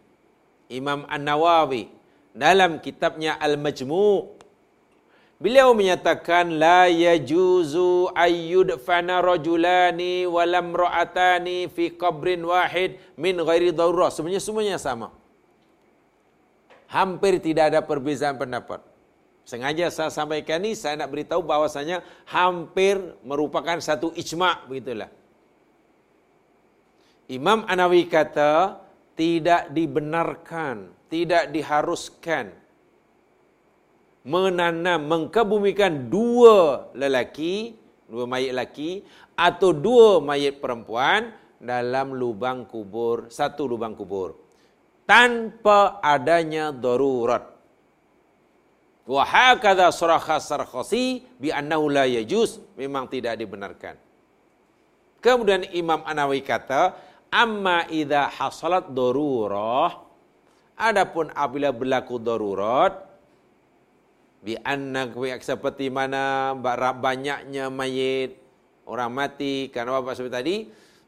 Imam An-Nawawi, dalam kitabnya Al-Majmu' Beliau menyatakan la yajuzu ayyud fana rajulani wa lam ra'atani fi qabrin wahid min ghairi darurah. Sebenarnya semuanya sama. Hampir tidak ada perbezaan pendapat. Sengaja saya sampaikan ini, saya nak beritahu bahawasanya hampir merupakan satu ijma' begitulah. Imam Anawi kata, tidak dibenarkan, tidak diharuskan menanam, mengkebumikan dua lelaki, dua mayat lelaki atau dua mayat perempuan dalam lubang kubur, satu lubang kubur. Tanpa adanya darurat. Wa hakadha saraha sarkhasi bi annahu la yajuz memang tidak dibenarkan. Kemudian Imam Anawi kata, amma idza hasalat darurah adapun apabila berlaku darurat bi anna seperti mana banyaknya mayit orang mati karena apa seperti tadi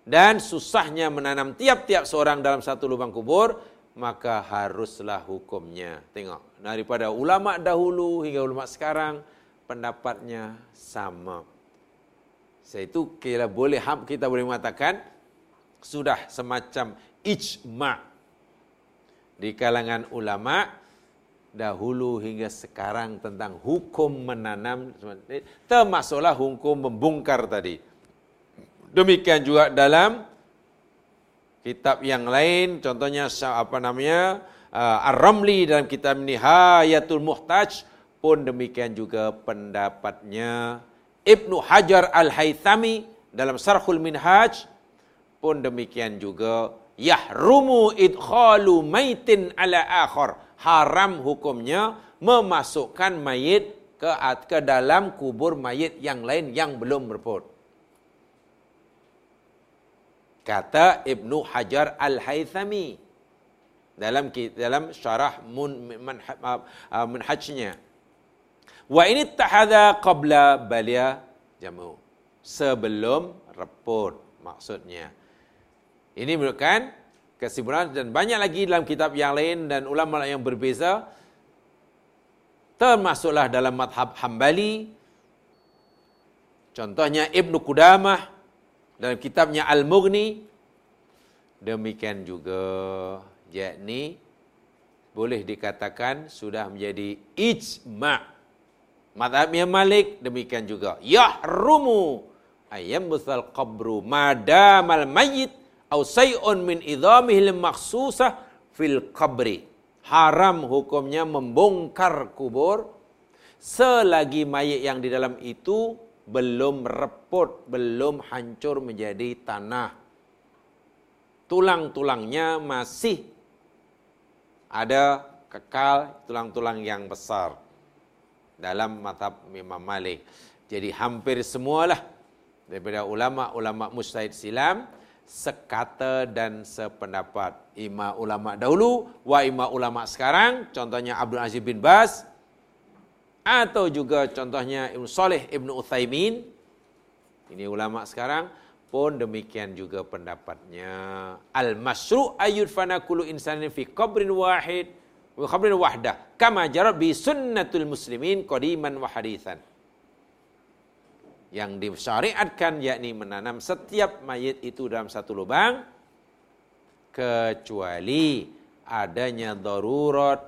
dan susahnya menanam tiap-tiap seorang dalam satu lubang kubur maka haruslah hukumnya. Tengok, daripada ulama dahulu hingga ulama sekarang pendapatnya sama. Saya itu kira boleh kita boleh mengatakan sudah semacam ijma di kalangan ulama dahulu hingga sekarang tentang hukum menanam. Termasuklah hukum membongkar tadi. Demikian juga dalam kitab yang lain contohnya apa namanya uh, Ar-Ramli dalam kitab Nihayatul Muhtaj pun demikian juga pendapatnya. Ibnu Hajar Al-Haythami dalam Sarhul Minhaj pun demikian juga. Yahrumu idkhalu maitin ala akhar haram hukumnya memasukkan mayit ke ke dalam kubur mayit yang lain yang belum berpot kata Ibnu Hajar Al-Haythami dalam dalam syarah mun, manhajnya wa ini tahadha qabla balia jamu. Sebelum reput maksudnya. Ini merupakan kesimpulan dan banyak lagi dalam kitab yang lain dan ulama yang berbeza. Termasuklah dalam madhab Hambali. Contohnya Ibnu Qudamah dalam kitabnya Al-Mughni. Demikian juga yakni boleh dikatakan sudah menjadi ijma' madhab malik. Demikian juga yahrumu ayam busal qabru madamal mayyit au say'un min idhamihil makhsusah fil qabri haram hukumnya membongkar kubur selagi mayit yang di dalam itu belum repot, belum hancur menjadi tanah. Tulang-tulangnya masih ada kekal tulang-tulang yang besar dalam matab Imam Malik. Jadi hampir semualah daripada ulama-ulama mustahid silam sekata dan sependapat. Ima ulama dahulu, wa ima ulama sekarang, contohnya Abdul Aziz bin Bas, atau juga contohnya Ibn Saleh Ibn Uthaymin. Ini ulama sekarang pun demikian juga pendapatnya. Al-masru ayud fana kullu insanin fi qabrin wahid wa qabrin wahdah kama jarab bi sunnatul muslimin qadiman wa hadithan yang disyariatkan yakni menanam setiap mayit itu dalam satu lubang kecuali adanya darurat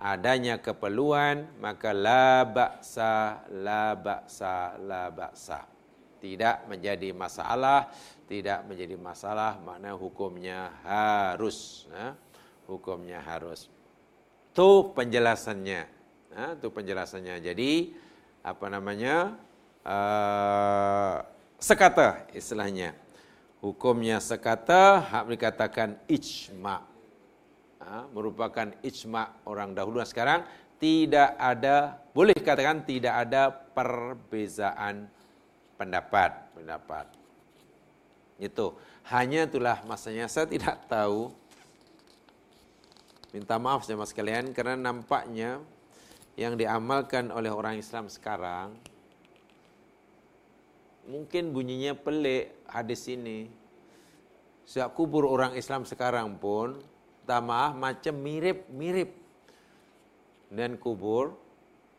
adanya keperluan maka la ba'sa la ba'sa la ba'sa tidak menjadi masalah tidak menjadi masalah makna hukumnya harus ha? hukumnya harus tu penjelasannya ha? tu penjelasannya jadi apa namanya uh, sekata istilahnya. Hukumnya sekata hak dikatakan ijma' ha, merupakan ijma' orang dahulu dan sekarang. Tidak ada boleh katakan tidak ada perbezaan pendapat. Pendapat. Itu. Hanya itulah masanya. Saya tidak tahu. Minta maaf sama sekalian karena nampaknya yang diamalkan oleh orang Islam sekarang mungkin bunyinya pelik hadis ini Setiap kubur orang Islam sekarang pun tamaah macam mirip-mirip dengan kubur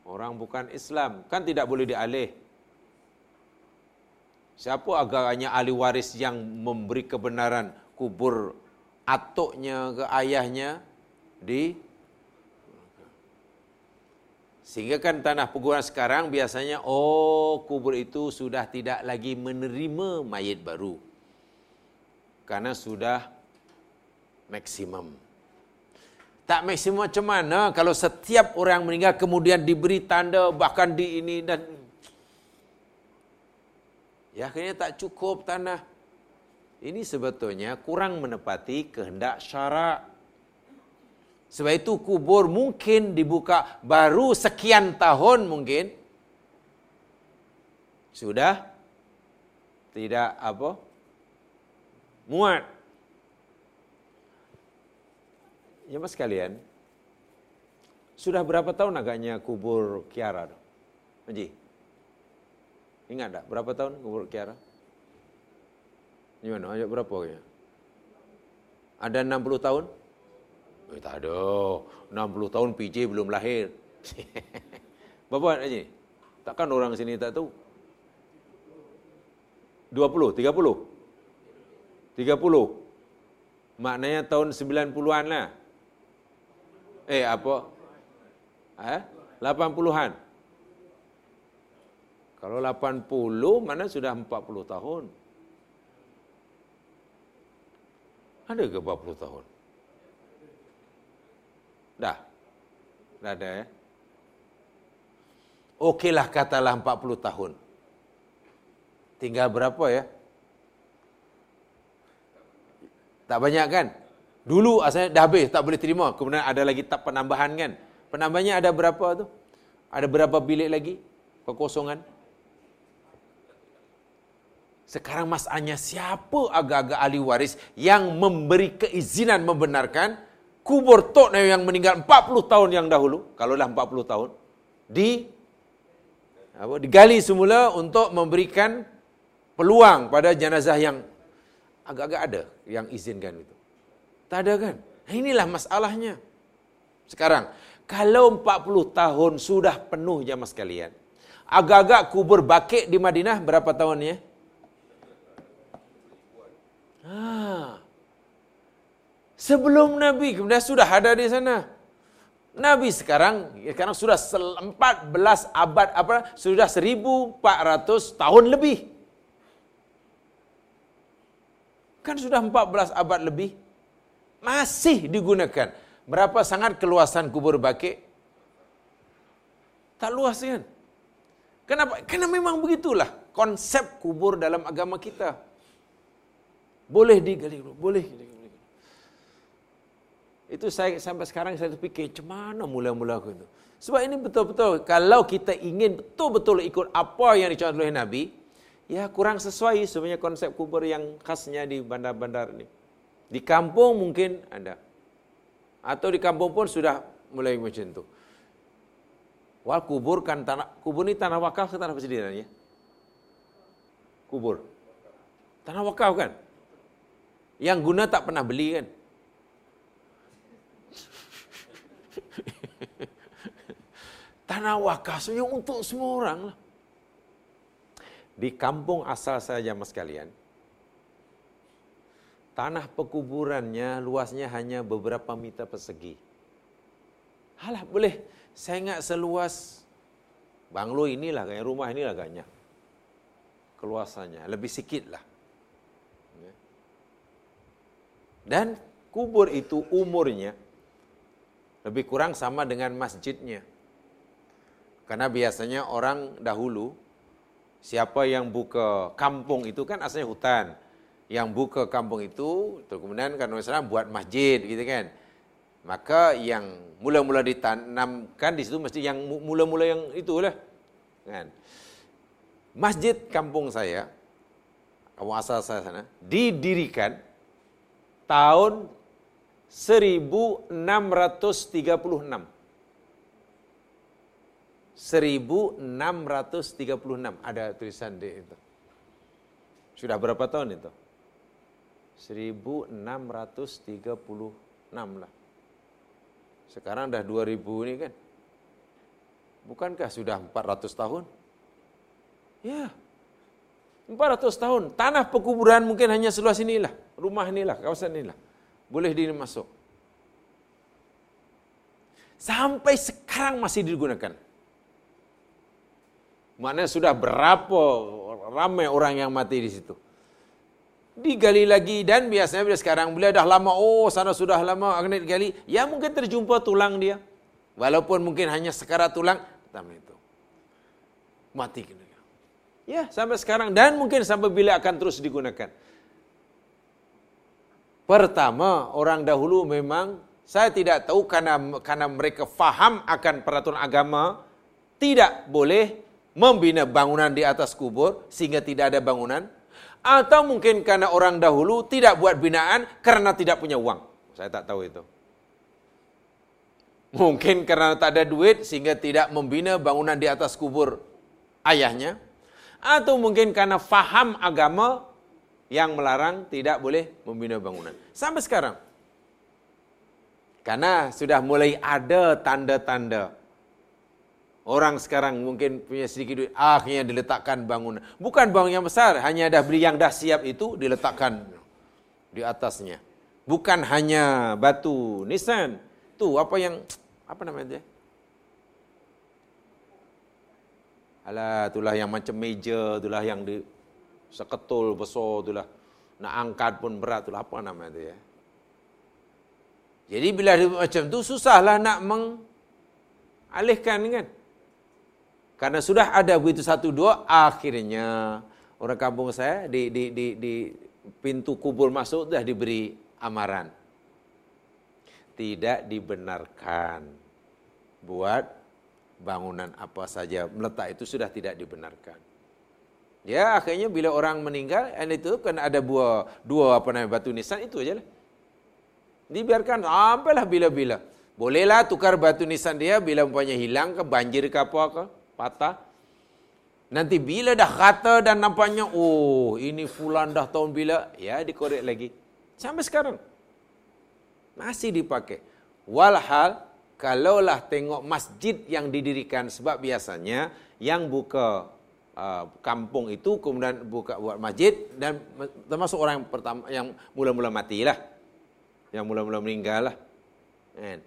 orang bukan Islam. Kan tidak boleh dialih. Siapa agaranya ahli waris yang memberi kebenaran kubur atuknya ke ayahnya di Sehingga kan tanah pekuburan sekarang biasanya, oh kubur itu sudah tidak lagi menerima mayat baru. Karena sudah maksimum. Tak maksimum macam mana kalau setiap orang meninggal kemudian diberi tanda bahkan di ini dan ya akhirnya tak cukup tanah. Ini sebetulnya kurang menepati kehendak syarak. Sebab itu kubur mungkin dibuka baru sekian tahun mungkin sudah tidak apa muat Ya mas sekalian, sudah berapa tahun agaknya kubur Kiara? Haji, ingat tak berapa tahun kubur Kiara? Gimana? Ajak berapa ya? Ada 60 tahun? Eh, tak ada. 60 tahun PJ belum lahir. Berapa Haji? Takkan orang sini tak tahu? 20, 30? 30. Maknanya tahun 90-an lah. Eh apa? Eh? 80-an. Kalau 80 mana sudah 40 tahun? Ada ke 40 tahun? Dah. Dah ada ya. Okeylah katalah 40 tahun. Tinggal berapa ya? Tak banyak kan? Dulu asalnya dah habis, tak boleh terima. Kemudian ada lagi tak penambahan kan. Penambahnya ada berapa tu? Ada berapa bilik lagi? Kekosongan. Sekarang masalahnya siapa agak-agak ahli waris yang memberi keizinan membenarkan kubur Tok Neo yang meninggal 40 tahun yang dahulu, kalau dah 40 tahun, di apa, digali semula untuk memberikan peluang pada jenazah yang agak-agak ada yang izinkan itu. Tak ada kan? Inilah masalahnya. Sekarang, kalau 40 tahun sudah penuh jamaah sekalian, agak-agak kubur bakit di Madinah berapa tahunnya? Ha. Sebelum Nabi kemudian sudah ada di sana. Nabi sekarang sekarang sudah 14 abad apa sudah 1400 tahun lebih. Kan sudah 14 abad lebih masih digunakan. Berapa sangat keluasan kubur bakit? Tak luas kan? Kenapa? Karena memang begitulah konsep kubur dalam agama kita. Boleh digali, boleh digali. Itu saya sampai sekarang saya terfikir, macam mana mula-mula aku itu? Sebab ini betul-betul, kalau kita ingin betul-betul ikut apa yang dicontoh oleh Nabi, ya kurang sesuai sebenarnya konsep kubur yang khasnya di bandar-bandar ini. Di kampung mungkin ada. Atau di kampung pun sudah mulai macam itu. Wal kubur kan tanah kubur ni tanah wakaf ke tanah persediaan ya? Kubur. Tanah wakaf kan? Yang guna tak pernah beli kan? tanah wakaf sebenarnya untuk semua orang lah. Di kampung asal saya mas sekalian, Tanah pekuburannya luasnya hanya beberapa meter persegi. Halah boleh. Saya ingat seluas banglo inilah kayak rumah inilah agaknya. Keluasannya lebih sikit lah. Ya. Dan kubur itu umurnya lebih kurang sama dengan masjidnya. Karena biasanya orang dahulu siapa yang buka kampung itu kan asalnya hutan yang buka kampung itu, kemudian kan Rasulullah buat masjid gitu kan. Maka yang mula-mula ditanamkan di situ mesti yang mula-mula yang itulah. Kan. Masjid kampung saya, kampung asal saya sana, didirikan tahun 1636. 1636 ada tulisan di itu. Sudah berapa tahun itu? 1636 lah. Sekarang dah 2000 ini kan. Bukankah sudah 400 tahun? Ya. 400 tahun. Tanah pekuburan mungkin hanya seluas inilah. Rumah inilah, kawasan inilah. Boleh di masuk. Sampai sekarang masih digunakan. Maknanya sudah berapa ramai orang yang mati di situ. Digali lagi dan biasanya bila sekarang bila dah lama, oh sana sudah lama akan digali, ya mungkin terjumpa tulang dia. Walaupun mungkin hanya sekarat tulang, tapi itu. Mati. Ya, sampai sekarang dan mungkin sampai bila akan terus digunakan. Pertama, orang dahulu memang saya tidak tahu karena karena mereka faham akan peraturan agama tidak boleh membina bangunan di atas kubur sehingga tidak ada bangunan atau mungkin karena orang dahulu tidak buat binaan karena tidak punya uang. Saya tak tahu itu. Mungkin karena tak ada duit sehingga tidak membina bangunan di atas kubur ayahnya atau mungkin karena faham agama yang melarang tidak boleh membina bangunan. Sampai sekarang. Karena sudah mulai ada tanda-tanda. Orang sekarang mungkin punya sedikit duit, akhirnya diletakkan bangunan. Bukan bangunan yang besar, hanya dah beli yang dah siap itu diletakkan di atasnya. Bukan hanya batu nisan. Tu apa yang apa namanya dia? Alah, itulah yang macam meja, itulah yang di seketul besar itulah. Nak angkat pun berat itulah apa nama itu ya. Jadi bila macam tu susahlah nak mengalihkan kan. Karena sudah ada begitu satu dua akhirnya orang kampung saya di di di di pintu kubur masuk sudah diberi amaran. Tidak dibenarkan buat bangunan apa saja meletak itu sudah tidak dibenarkan. Ya akhirnya bila orang meninggal, dan itu kan ada dua dua apa namanya batu nisan itu aja lah. Dibiarkan sampailah bila-bila. Bolehlah tukar batu nisan dia bila umpamanya hilang ke banjir ke apa ke patah. Nanti bila dah kata dan nampaknya, oh ini fulan dah tahun bila, ya dikorek lagi. Sampai sekarang. Masih dipakai. Walhal, kalaulah tengok masjid yang didirikan sebab biasanya yang buka uh, kampung itu kemudian buka buat masjid dan termasuk orang yang pertama yang mula-mula matilah. Yang mula-mula meninggal lah kan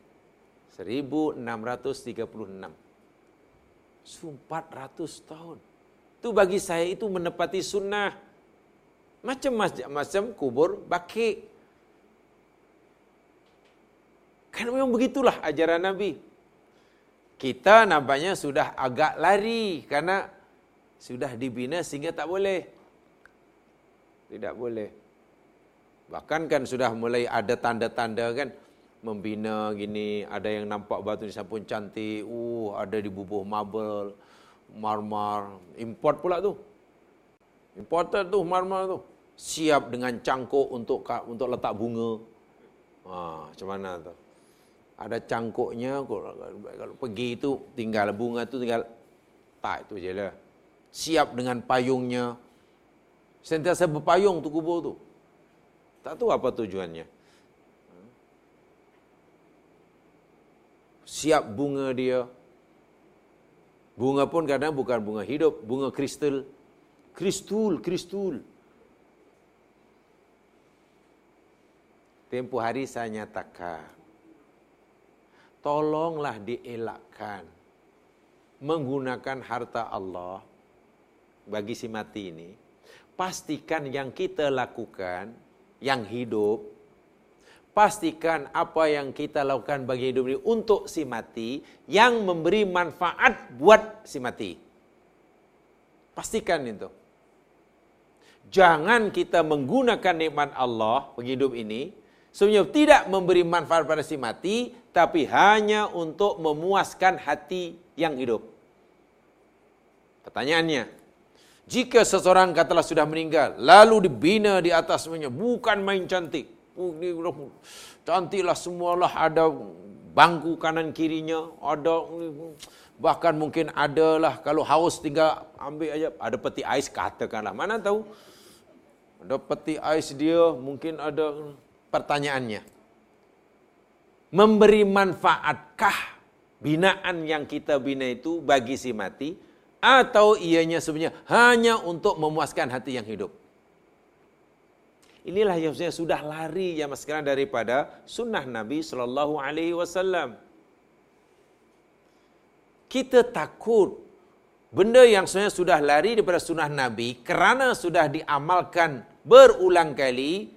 1636 400 tahun. Itu bagi saya itu menepati sunnah. Macam masjid macam kubur bakik Kan memang begitulah ajaran Nabi. Kita nampaknya sudah agak lari karena sudah dibina sehingga tak boleh. Tidak boleh. Bahkan kan sudah mulai ada tanda-tanda kan membina gini, ada yang nampak batu ni pun cantik, uh ada di bubuh marble, marmar, import pula tu. Importer tu marmar tu. Siap dengan cangkuk untuk untuk letak bunga. Ha, macam mana tu? ada cangkuknya kalau pergi itu tinggal bunga itu tinggal tak itu je lah siap dengan payungnya. Sentiasa berpayung tu kubur tu. Tak tahu apa tujuannya. Siap bunga dia. Bunga pun kadang bukan bunga hidup bunga kristal. Kristul kristul. Tempoh hari saya nyatakan tolonglah dielakkan menggunakan harta Allah bagi si mati ini pastikan yang kita lakukan yang hidup pastikan apa yang kita lakukan bagi hidup ini untuk si mati yang memberi manfaat buat si mati pastikan itu jangan kita menggunakan nikmat Allah bagi hidup ini sebenarnya tidak memberi manfaat pada si mati tapi hanya untuk memuaskan hati yang hidup. Pertanyaannya, jika seseorang katalah sudah meninggal, lalu dibina di atas semuanya, bukan main cantik. Oh, cantiklah semualah ada bangku kanan kirinya, ada bahkan mungkin adalah kalau haus tinggal ambil aja ada peti ais katakanlah. Mana tahu? Ada peti ais dia mungkin ada pertanyaannya. Memberi manfaatkah binaan yang kita bina itu bagi si mati atau ianya sebenarnya hanya untuk memuaskan hati yang hidup. Inilah yang sudah lari yang sekarang daripada sunnah Nabi Sallallahu Alaihi Wasallam. Kita takut benda yang sebenarnya sudah lari daripada sunnah Nabi kerana sudah diamalkan berulang kali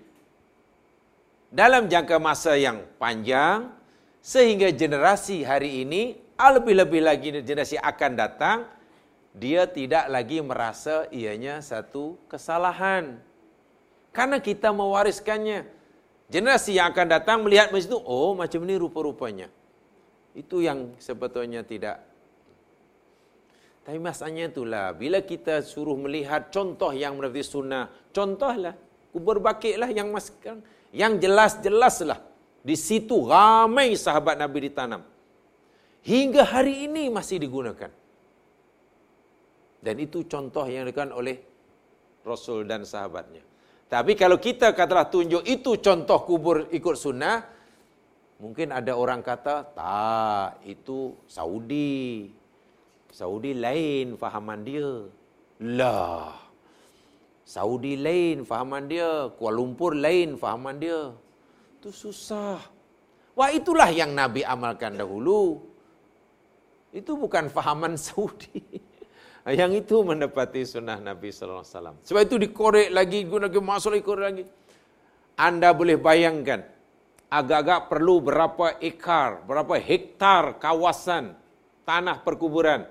dalam jangka masa yang panjang sehingga generasi hari ini lebih-lebih lagi generasi akan datang dia tidak lagi merasa ianya satu kesalahan. Karena kita mewariskannya. Generasi yang akan datang melihat masjid itu oh macam ini rupa-rupanya. Itu yang sebetulnya tidak. Tapi masalahnya itulah bila kita suruh melihat contoh yang menurut sunnah contohlah kubur bakitlah yang maskan yang jelas-jelaslah. Di situ ramai sahabat Nabi ditanam. Hingga hari ini masih digunakan dan itu contoh yang dilakukan oleh Rasul dan sahabatnya tapi kalau kita katalah tunjuk itu contoh kubur ikut sunnah, mungkin ada orang kata, tak, itu Saudi. Saudi lain fahaman dia. Lah. Saudi lain fahaman dia. Kuala Lumpur lain fahaman dia. Itu susah. Wah itulah yang Nabi amalkan dahulu. Itu bukan fahaman Saudi. Yang itu mendapati sunnah Nabi Sallallahu Alaihi Wasallam. Sebab itu dikorek lagi, guna masuk lagi, korek lagi. Anda boleh bayangkan, agak-agak perlu berapa ekar, berapa hektar kawasan tanah perkuburan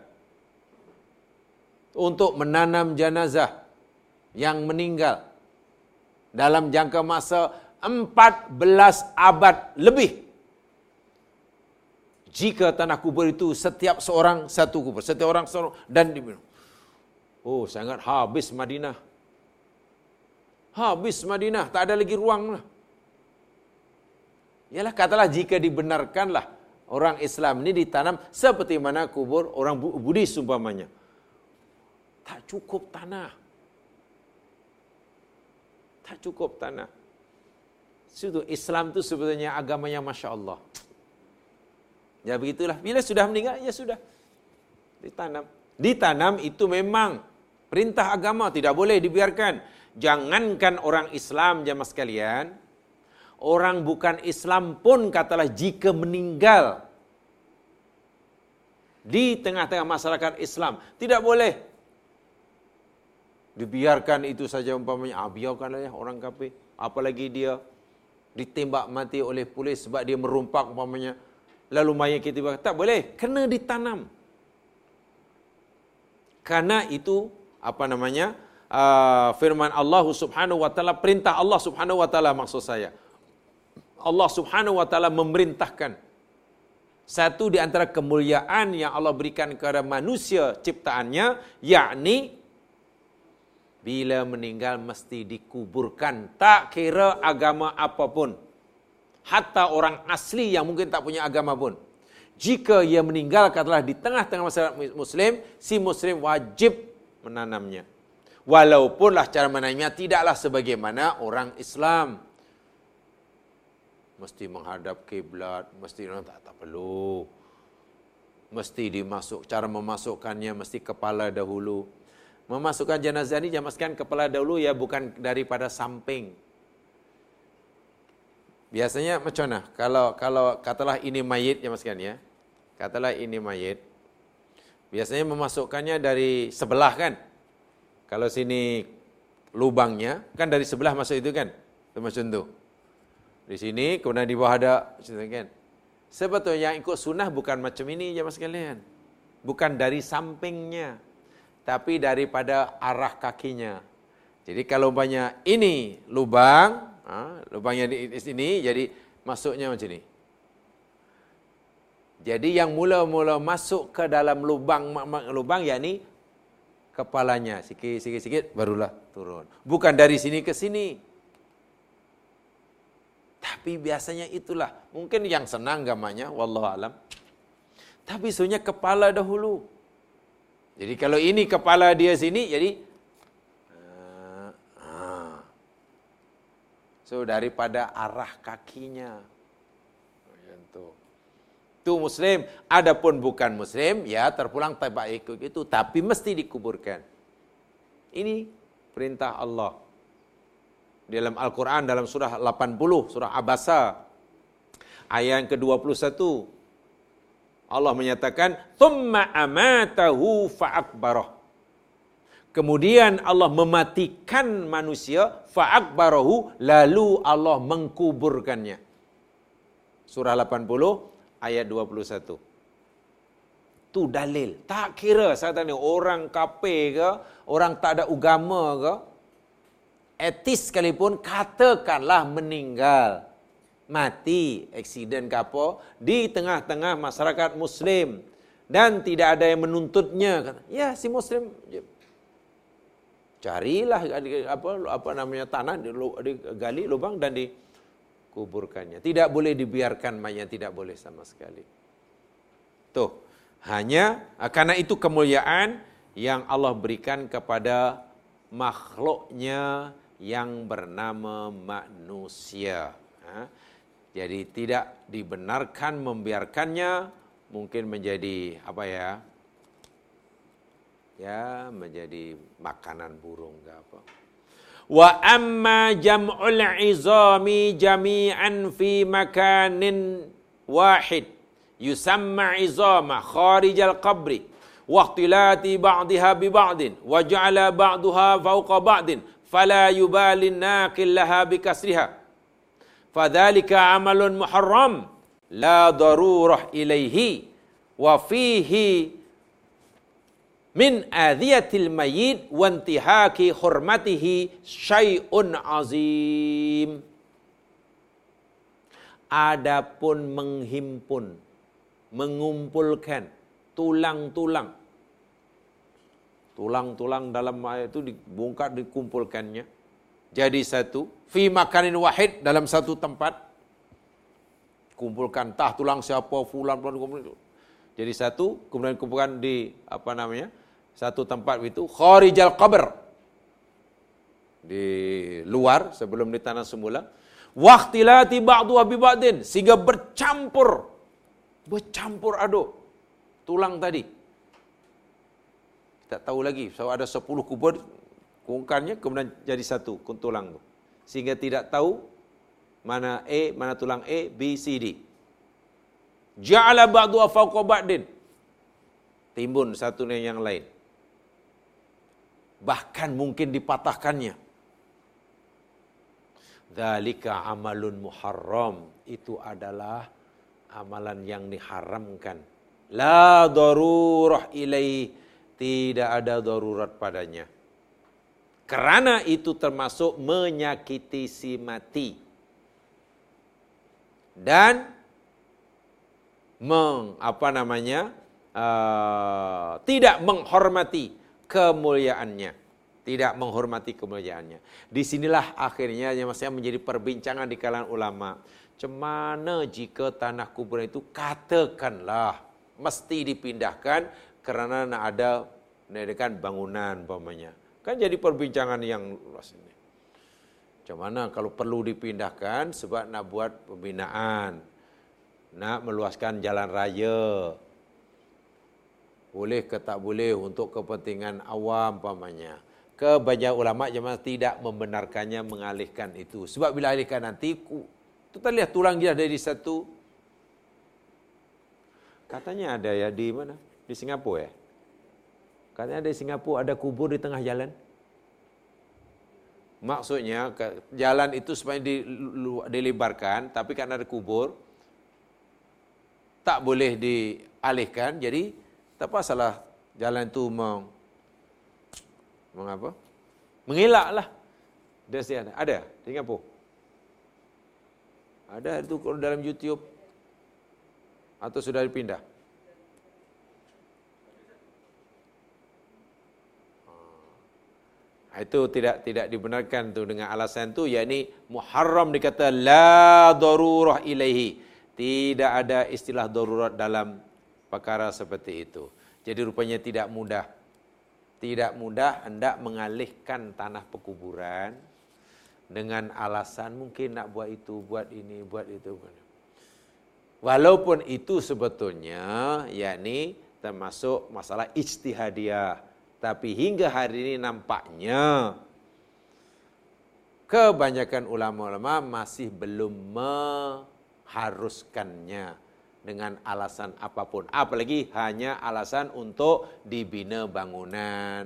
untuk menanam jenazah yang meninggal dalam jangka masa 14 abad lebih. Jika tanah kubur itu setiap seorang satu kubur, setiap orang seorang dan diminum. Oh, sangat habis Madinah. Habis Madinah, tak ada lagi ruang lah. Yalah katalah jika dibenarkanlah orang Islam ini ditanam seperti mana kubur orang Buddhis umpamanya. Tak cukup tanah. Tak cukup tanah. Situ Islam tu sebetulnya agamanya Masya Allah. Ya begitulah. Bila sudah meninggal, ya sudah. Ditanam. Ditanam itu memang perintah agama tidak boleh dibiarkan. Jangankan orang Islam jamaah sekalian, orang bukan Islam pun katalah jika meninggal di tengah-tengah masyarakat Islam tidak boleh. Dibiarkan itu saja umpamanya. Ah biarkanlah ya orang kafir. Apalagi dia ditembak mati oleh polis sebab dia merumpak umpamanya. Lalu mayat kita tak boleh. Kena ditanam. Karena itu apa namanya uh, firman Allah Subhanahu wa taala perintah Allah Subhanahu wa taala maksud saya. Allah Subhanahu wa taala memerintahkan satu di antara kemuliaan yang Allah berikan kepada manusia ciptaannya yakni bila meninggal mesti dikuburkan. Tak kira agama apapun. Hatta orang asli yang mungkin tak punya agama pun. Jika ia meninggal katalah di tengah-tengah masyarakat muslim si muslim wajib menanamnya. Walaupunlah cara menanamnya tidaklah sebagaimana orang Islam. Mesti menghadap kiblat mesti tak tak perlu. Mesti dimasuk cara memasukkannya mesti kepala dahulu. Memasukkan jenazah ini jamaskan kepala dahulu ya bukan daripada samping. Biasanya macam mana? Kalau kalau katalah ini mayit jamaskan ya. Katalah ini mayit biasanya memasukkannya dari sebelah kan? Kalau sini lubangnya kan dari sebelah masuk itu kan? Itu macam tu di sini kemudian di bawah ada kan? Sebetulnya yang ikut sunnah bukan macam ini jemaah sekalian. Bukan dari sampingnya tapi daripada arah kakinya. Jadi kalau banyak ini lubang ha, lubangnya di sini jadi masuknya macam ini jadi yang mula-mula masuk ke dalam lubang lubang yakni kepalanya sikit-sikit barulah turun. Bukan dari sini ke sini. Tapi biasanya itulah. Mungkin yang senang gamanya, wallahu alam. Tapi sebenarnya kepala dahulu. Jadi kalau ini kepala dia sini, jadi ah, ah. so daripada arah kakinya. Itu muslim. Adapun bukan muslim, ya terpulang tak ikut itu. Tapi mesti dikuburkan. Ini perintah Allah. Dalam Al-Quran, dalam surah 80, surah Abasa. Ayat yang ke-21. Allah menyatakan thumma amatahu fa'akbarah. Kemudian Allah mematikan manusia fa'akbarahu lalu Allah mengkuburkannya. Surah 80 ayat 21. Tu dalil. Tak kira saya tanya orang kafir ke, orang tak ada agama ke, etis sekalipun katakanlah meninggal mati eksiden ke apa di tengah-tengah masyarakat muslim dan tidak ada yang menuntutnya kata ya si muslim carilah apa apa namanya tanah digali lubang dan dikuburkannya tidak boleh dibiarkan mayat tidak boleh sama sekali tuh hanya karena itu kemuliaan yang Allah berikan kepada makhluknya yang bernama manusia. Jadi tidak dibenarkan membiarkannya mungkin menjadi apa ya? Ya, menjadi makanan burung ke apa. Wa amma jam'ul izami jami'an fi makanin wahid yusamma izama kharijal qabri wa ikhtilati ba'daha bi ba'din wa ja'ala ba'daha fawqa ba'din fala yubalin naqil laha bi kasriha fadzalika amalun min adhiyatil mayyit wa intihaki hurmatihi syai'un azim. Adapun menghimpun mengumpulkan tulang-tulang tulang-tulang dalam ayat itu dibongkar dikumpulkannya jadi satu. Fi makanin wahid dalam satu tempat kumpulkan tah tulang siapa fulan fulan kumpul itu jadi satu kemudian kumpulkan di apa namanya satu tempat itu kharijal qabr. Di luar sebelum di tanah semula. Waqtilati ba'du bi ba'din. Sehingga bercampur. Bercampur aduk. Tulang tadi. Tak tahu lagi. So ada 10 kubur kongkannya kemudian jadi satu tulang tu. Sehingga tidak tahu mana A mana tulang A B C D. Ja'ala ba'du fawqa ba'din. Timbun satu dengan yang lain bahkan mungkin dipatahkannya Dalika amalun muharram itu adalah amalan yang diharamkan. La darurah ilaih tidak ada darurat padanya. Kerana itu termasuk menyakiti si mati. Dan meng, apa namanya? Uh, tidak menghormati kemuliaannya. Tidak menghormati kemuliaannya. Disinilah akhirnya yang masih menjadi perbincangan di kalangan ulama. Cemana jika tanah kuburan itu katakanlah mesti dipindahkan kerana nak ada mengadakan bangunan umpamanya. Kan jadi perbincangan yang luas ini. Macam mana kalau perlu dipindahkan sebab nak buat pembinaan, nak meluaskan jalan raya, boleh ke tak boleh untuk kepentingan awam umpamanya. Kebanyakan ulama jemaah tidak membenarkannya mengalihkan itu. Sebab bila alihkan nanti, kita lihat tulang dia dari satu. Katanya ada ya di mana? Di Singapura ya? Katanya ada di Singapura ada kubur di tengah jalan. Maksudnya jalan itu supaya dilebarkan, tapi kan ada kubur, tak boleh dialihkan. Jadi tak apa salah jalan itu meng, mengapa? Mengelaklah. Dia ada. Ada di Singapura. Ada itu dalam YouTube atau sudah dipindah? Ah. Itu tidak tidak dibenarkan tu dengan alasan tu yakni muharram dikata la darurah ilaihi. Tidak ada istilah darurat dalam perkara seperti itu. Jadi rupanya tidak mudah. Tidak mudah hendak mengalihkan tanah perkuburan dengan alasan mungkin nak buat itu, buat ini, buat itu. Walaupun itu sebetulnya yakni termasuk masalah ijtihadiyah. Tapi hingga hari ini nampaknya kebanyakan ulama-ulama masih belum mengharuskannya. Dengan alasan apapun. Apalagi hanya alasan untuk dibina bangunan.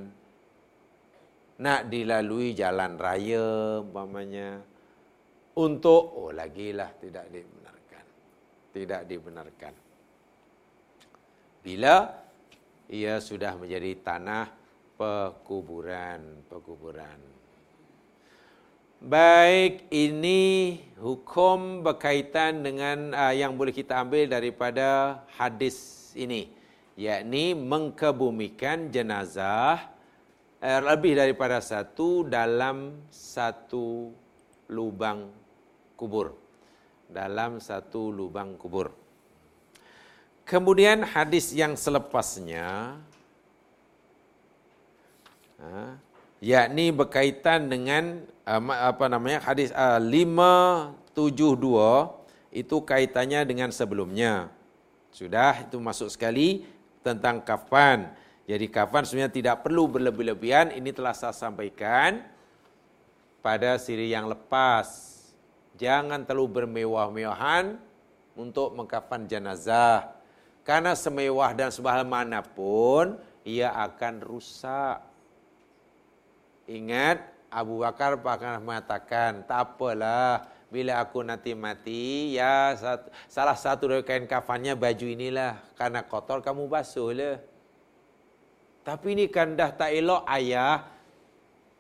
Nak dilalui jalan raya umpamanya. Untuk, oh lagilah tidak dibenarkan. Tidak dibenarkan. Bila ia sudah menjadi tanah pekuburan, pekuburan. Baik, ini hukum berkaitan dengan uh, yang boleh kita ambil daripada hadis ini. Yakni mengkebumikan jenazah uh, lebih daripada satu dalam satu lubang kubur. Dalam satu lubang kubur. Kemudian hadis yang selepasnya, uh, yakni berkaitan dengan apa namanya hadis uh, 572 itu kaitannya dengan sebelumnya. Sudah itu masuk sekali tentang kafan. Jadi kafan sebenarnya tidak perlu berlebih-lebihan. Ini telah saya sampaikan pada siri yang lepas. Jangan terlalu bermewah-mewahan untuk mengkafan jenazah. Karena semewah dan sebahal mana pun, ia akan rusak. Ingat, Abu Bakar pernah mengatakan, tak apalah bila aku nanti mati, ya salah satu dari kain kafannya baju inilah. Karena kotor kamu basuhlah. Tapi ini kan dah tak elok ayah.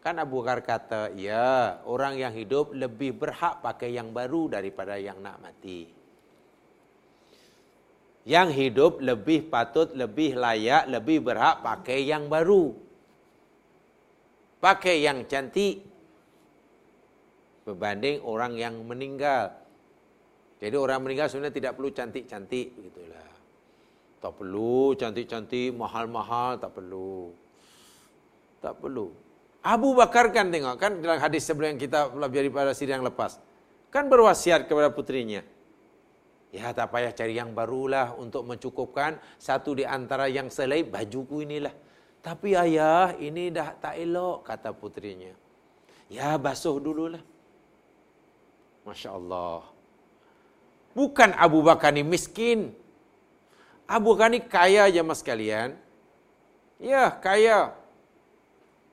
Kan Abu Bakar kata, ya orang yang hidup lebih berhak pakai yang baru daripada yang nak mati. Yang hidup lebih patut, lebih layak, lebih berhak pakai yang baru pakai yang cantik berbanding orang yang meninggal. Jadi orang meninggal sebenarnya tidak perlu cantik-cantik begitulah. Tak perlu cantik-cantik, mahal-mahal, tak perlu. Tak perlu. Abu Bakar kan tengok kan dalam hadis sebelum yang kita pelajari pada sidang yang lepas. Kan berwasiat kepada putrinya. Ya tak payah cari yang barulah untuk mencukupkan satu di antara yang selain bajuku inilah. Tapi ayah, ini dah tak elok, kata putrinya. Ya, basuh dululah. Masya Allah. Bukan Abu Bakar ni miskin. Abu Bakar ni kaya je mas kalian. Ya, kaya.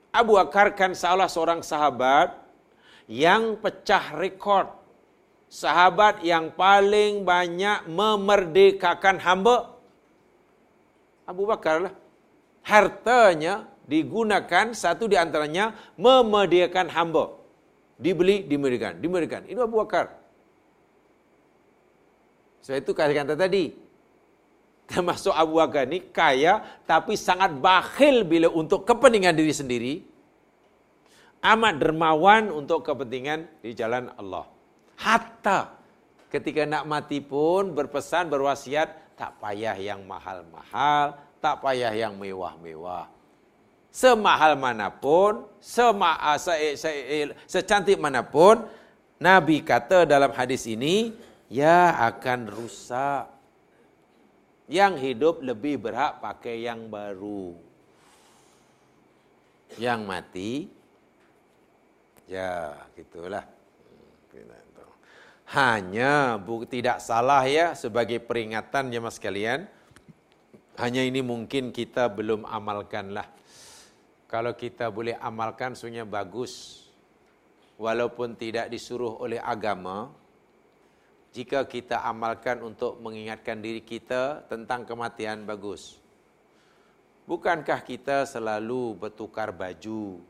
Abu Bakar kan salah seorang sahabat yang pecah rekod. Sahabat yang paling banyak memerdekakan hamba. Abu Bakar lah hartanya digunakan satu di antaranya memediakan hamba. Dibeli, dimerdekakan, dimerdekakan. Itu Abu Bakar. Sebab itu kata tadi. Termasuk Abu Bakar ini kaya tapi sangat bakhil bila untuk kepentingan diri sendiri. Amat dermawan untuk kepentingan di jalan Allah. Hatta ketika nak mati pun berpesan, berwasiat, tak payah yang mahal-mahal, tak payah yang mewah-mewah. Semahal manapun, sema, ah, se, secantik manapun, Nabi kata dalam hadis ini, ya akan rusak. Yang hidup lebih berhak pakai yang baru. Yang mati, ya gitulah. Hanya bu, tidak salah ya sebagai peringatan mas kalian hanya ini mungkin kita belum amalkanlah. Kalau kita boleh amalkan sebenarnya bagus. Walaupun tidak disuruh oleh agama. Jika kita amalkan untuk mengingatkan diri kita tentang kematian bagus. Bukankah kita selalu bertukar baju,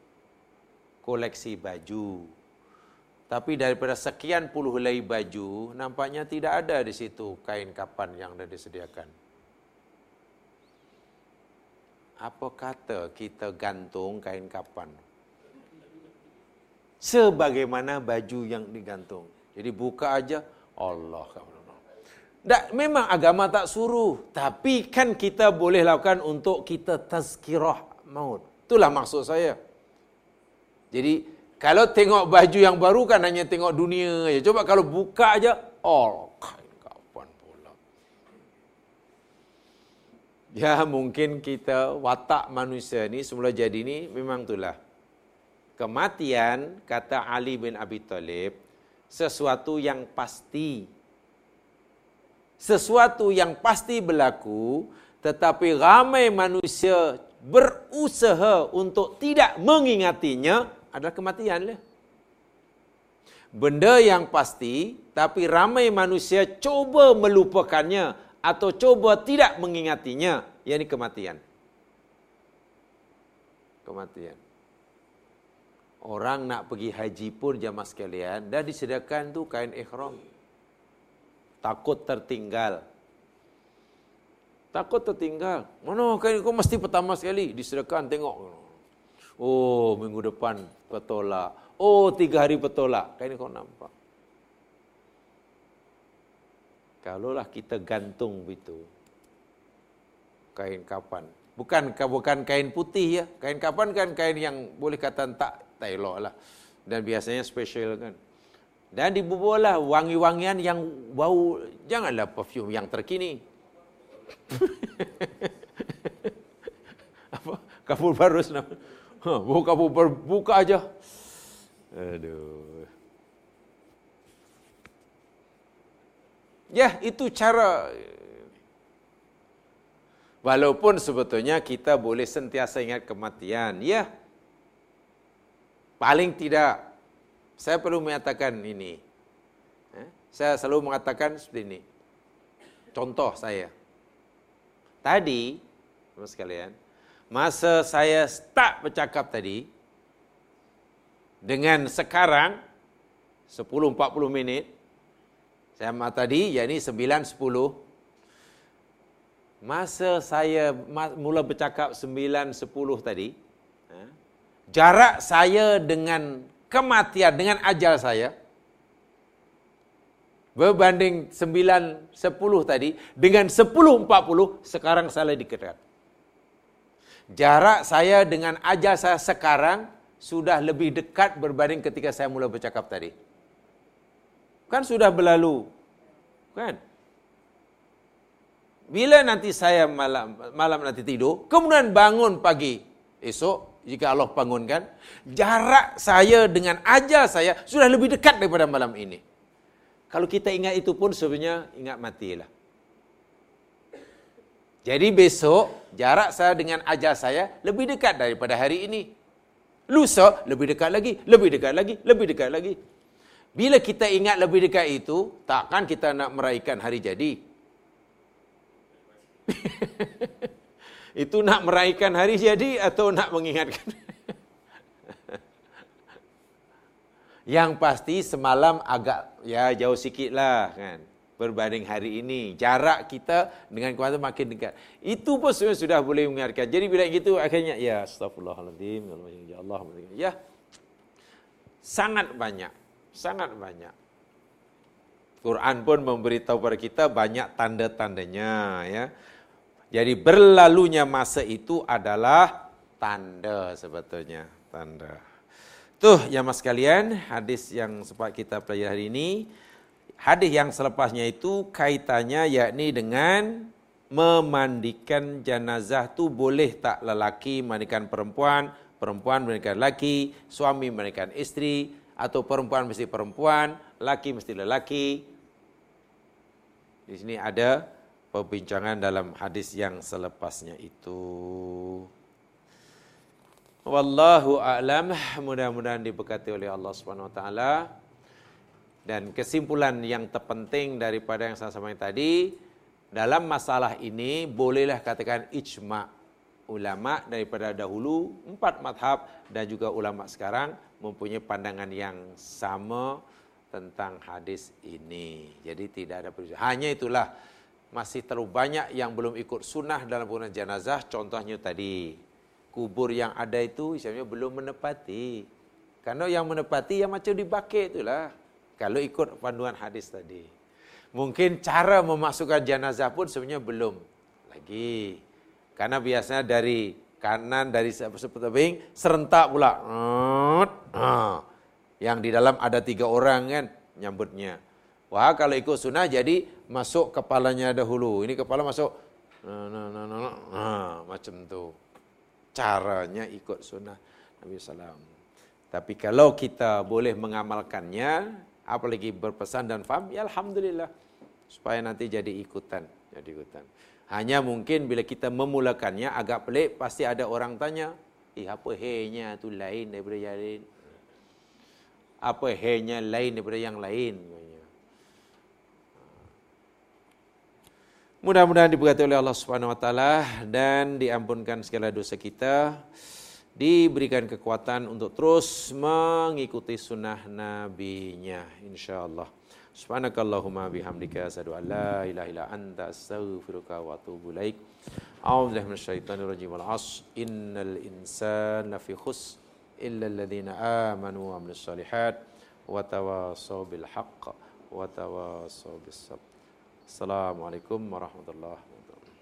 koleksi baju. Tapi daripada sekian puluh helai baju, nampaknya tidak ada di situ kain kapan yang dah disediakan apa kata kita gantung kain kapan? Sebagaimana baju yang digantung. Jadi buka aja Allah Tak, memang agama tak suruh. Tapi kan kita boleh lakukan untuk kita tazkirah maut. Itulah maksud saya. Jadi kalau tengok baju yang baru kan hanya tengok dunia aja. Coba kalau buka aja, Allah. Ya mungkin kita watak manusia ni semula jadi ni memang itulah. Kematian kata Ali bin Abi Talib sesuatu yang pasti. sesuatu yang pasti berlaku tetapi ramai manusia berusaha untuk tidak mengingatinya adalah kematian lah. Benda yang pasti tapi ramai manusia cuba melupakannya atau cuba tidak mengingatinya, yakni kematian. Kematian. Orang nak pergi haji pun jamaah sekalian dah disediakan tu kain ihram. Takut tertinggal. Takut tertinggal. Mana kain kau mesti pertama sekali disediakan tengok. Oh, minggu depan petolak. Oh, tiga hari petolak. Kain kau nampak. Kalaulah kita gantung begitu. Kain kapan? Bukan bukan kain putih ya. Kain kapan kan kain yang boleh kata tak tak elok lah. Dan biasanya special kan. Dan dibubuhlah wangi-wangian yang bau. Janganlah perfume yang terkini. Apa? Kapur baru senang. Ha, buka baru, buka aja. Aduh. Ya, itu cara Walaupun sebetulnya kita boleh sentiasa ingat kematian, ya. Paling tidak saya perlu mengatakan ini. Eh, saya selalu mengatakan seperti ini. Contoh saya. Tadi, teman sekalian, masa saya start bercakap tadi, dengan sekarang, 10-40 minit, saya mahu tadi, yakni 9-10, masa saya mula bercakap 9-10 tadi, eh, jarak saya dengan kematian, dengan ajal saya, Berbanding 9 10 tadi dengan 10 40 sekarang saya diketat. Jarak saya dengan ajal saya sekarang sudah lebih dekat berbanding ketika saya mula bercakap tadi. Kan sudah berlalu. Kan? Bila nanti saya malam malam nanti tidur, kemudian bangun pagi esok jika Allah bangunkan, jarak saya dengan ajal saya sudah lebih dekat daripada malam ini. Kalau kita ingat itu pun sebenarnya ingat matilah. Jadi besok jarak saya dengan ajal saya lebih dekat daripada hari ini. Lusa lebih dekat lagi, lebih dekat lagi, lebih dekat lagi. Bila kita ingat lebih dekat itu, takkan kita nak meraihkan hari jadi. itu nak meraihkan hari jadi atau nak mengingatkan? Yang pasti semalam agak ya jauh sikit lah kan. Berbanding hari ini. Jarak kita dengan kuasa makin dekat. Itu pun sebenarnya sudah boleh mengingatkan. Jadi bila gitu akhirnya ya astagfirullahaladzim. Ya Allah. Ya. Sangat banyak. Sangat banyak. Quran pun memberitahu kepada kita banyak tanda-tandanya ya. Jadi berlalunya masa itu adalah tanda sebetulnya, tanda. Tuh ya mas kalian, hadis yang sempat kita pelajari hari ini, hadis yang selepasnya itu kaitannya yakni dengan memandikan jenazah tu boleh tak lelaki mandikan perempuan, perempuan mandikan lelaki, suami mandikan istri, atau perempuan mesti perempuan, laki mesti lelaki. Di sini ada perbincangan dalam hadis yang selepasnya itu. Wallahu a'lam. Mudah-mudahan diberkati oleh Allah Subhanahu wa taala. Dan kesimpulan yang terpenting daripada yang saya sampaikan tadi, dalam masalah ini bolehlah katakan ijma ulama daripada dahulu empat madhab dan juga ulama sekarang mempunyai pandangan yang sama tentang hadis ini. Jadi tidak ada perbezaan. Hanya itulah masih terlalu banyak yang belum ikut sunnah dalam penggunaan jenazah. Contohnya tadi kubur yang ada itu misalnya belum menepati. Karena yang menepati yang macam dibakit itulah. Kalau ikut panduan hadis tadi. Mungkin cara memasukkan jenazah pun sebenarnya belum lagi. Karena biasanya dari kanan dari tebing serentak pula. Yang di dalam ada tiga orang kan nyambutnya. Wah kalau ikut sunnah jadi masuk kepalanya dahulu. Ini kepala masuk. Nah, nah, nah, nah, nah. macam tu caranya ikut sunnah Nabi SAW. Tapi kalau kita boleh mengamalkannya, apalagi berpesan dan faham, ya Alhamdulillah. supaya nanti jadi ikutan, jadi ikutan. Hanya mungkin bila kita memulakannya agak pelik, pasti ada orang tanya, eh apa henya tu lain daripada yang lain? Apa henya lain daripada yang lain? Mudah-mudahan diberkati oleh Allah Subhanahu wa taala dan diampunkan segala dosa kita. Diberikan kekuatan untuk terus mengikuti sunnah nabinya insyaallah. Subhanakallahumma bihamdika asyhadu an la ilaha illa anta astaghfiruka wa atubu ilaik. A'udzu billahi minasyaitonir rajim. Wal 'asr innal insana fi khus illa alladhina amanu wa 'amilus solihat wa tawasaw bil haqq wa tawasaw bis sabr. Assalamualaikum warahmatullahi wabarakatuh.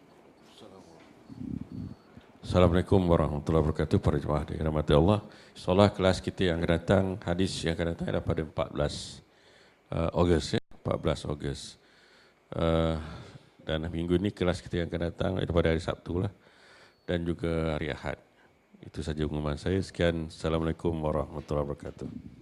Assalamualaikum warahmatullahi wabarakatuh para jemaah dirahmati Allah. Insyaallah kelas kita yang akan datang hadis yang akan datang adalah pada 14 uh, Ogos ya, 14 Ogos. Uh, dan minggu ini kelas kita yang akan datang pada hari Sabtu lah dan juga hari Ahad. Itu saja pengumuman saya. Sekian. Assalamualaikum warahmatullahi wabarakatuh.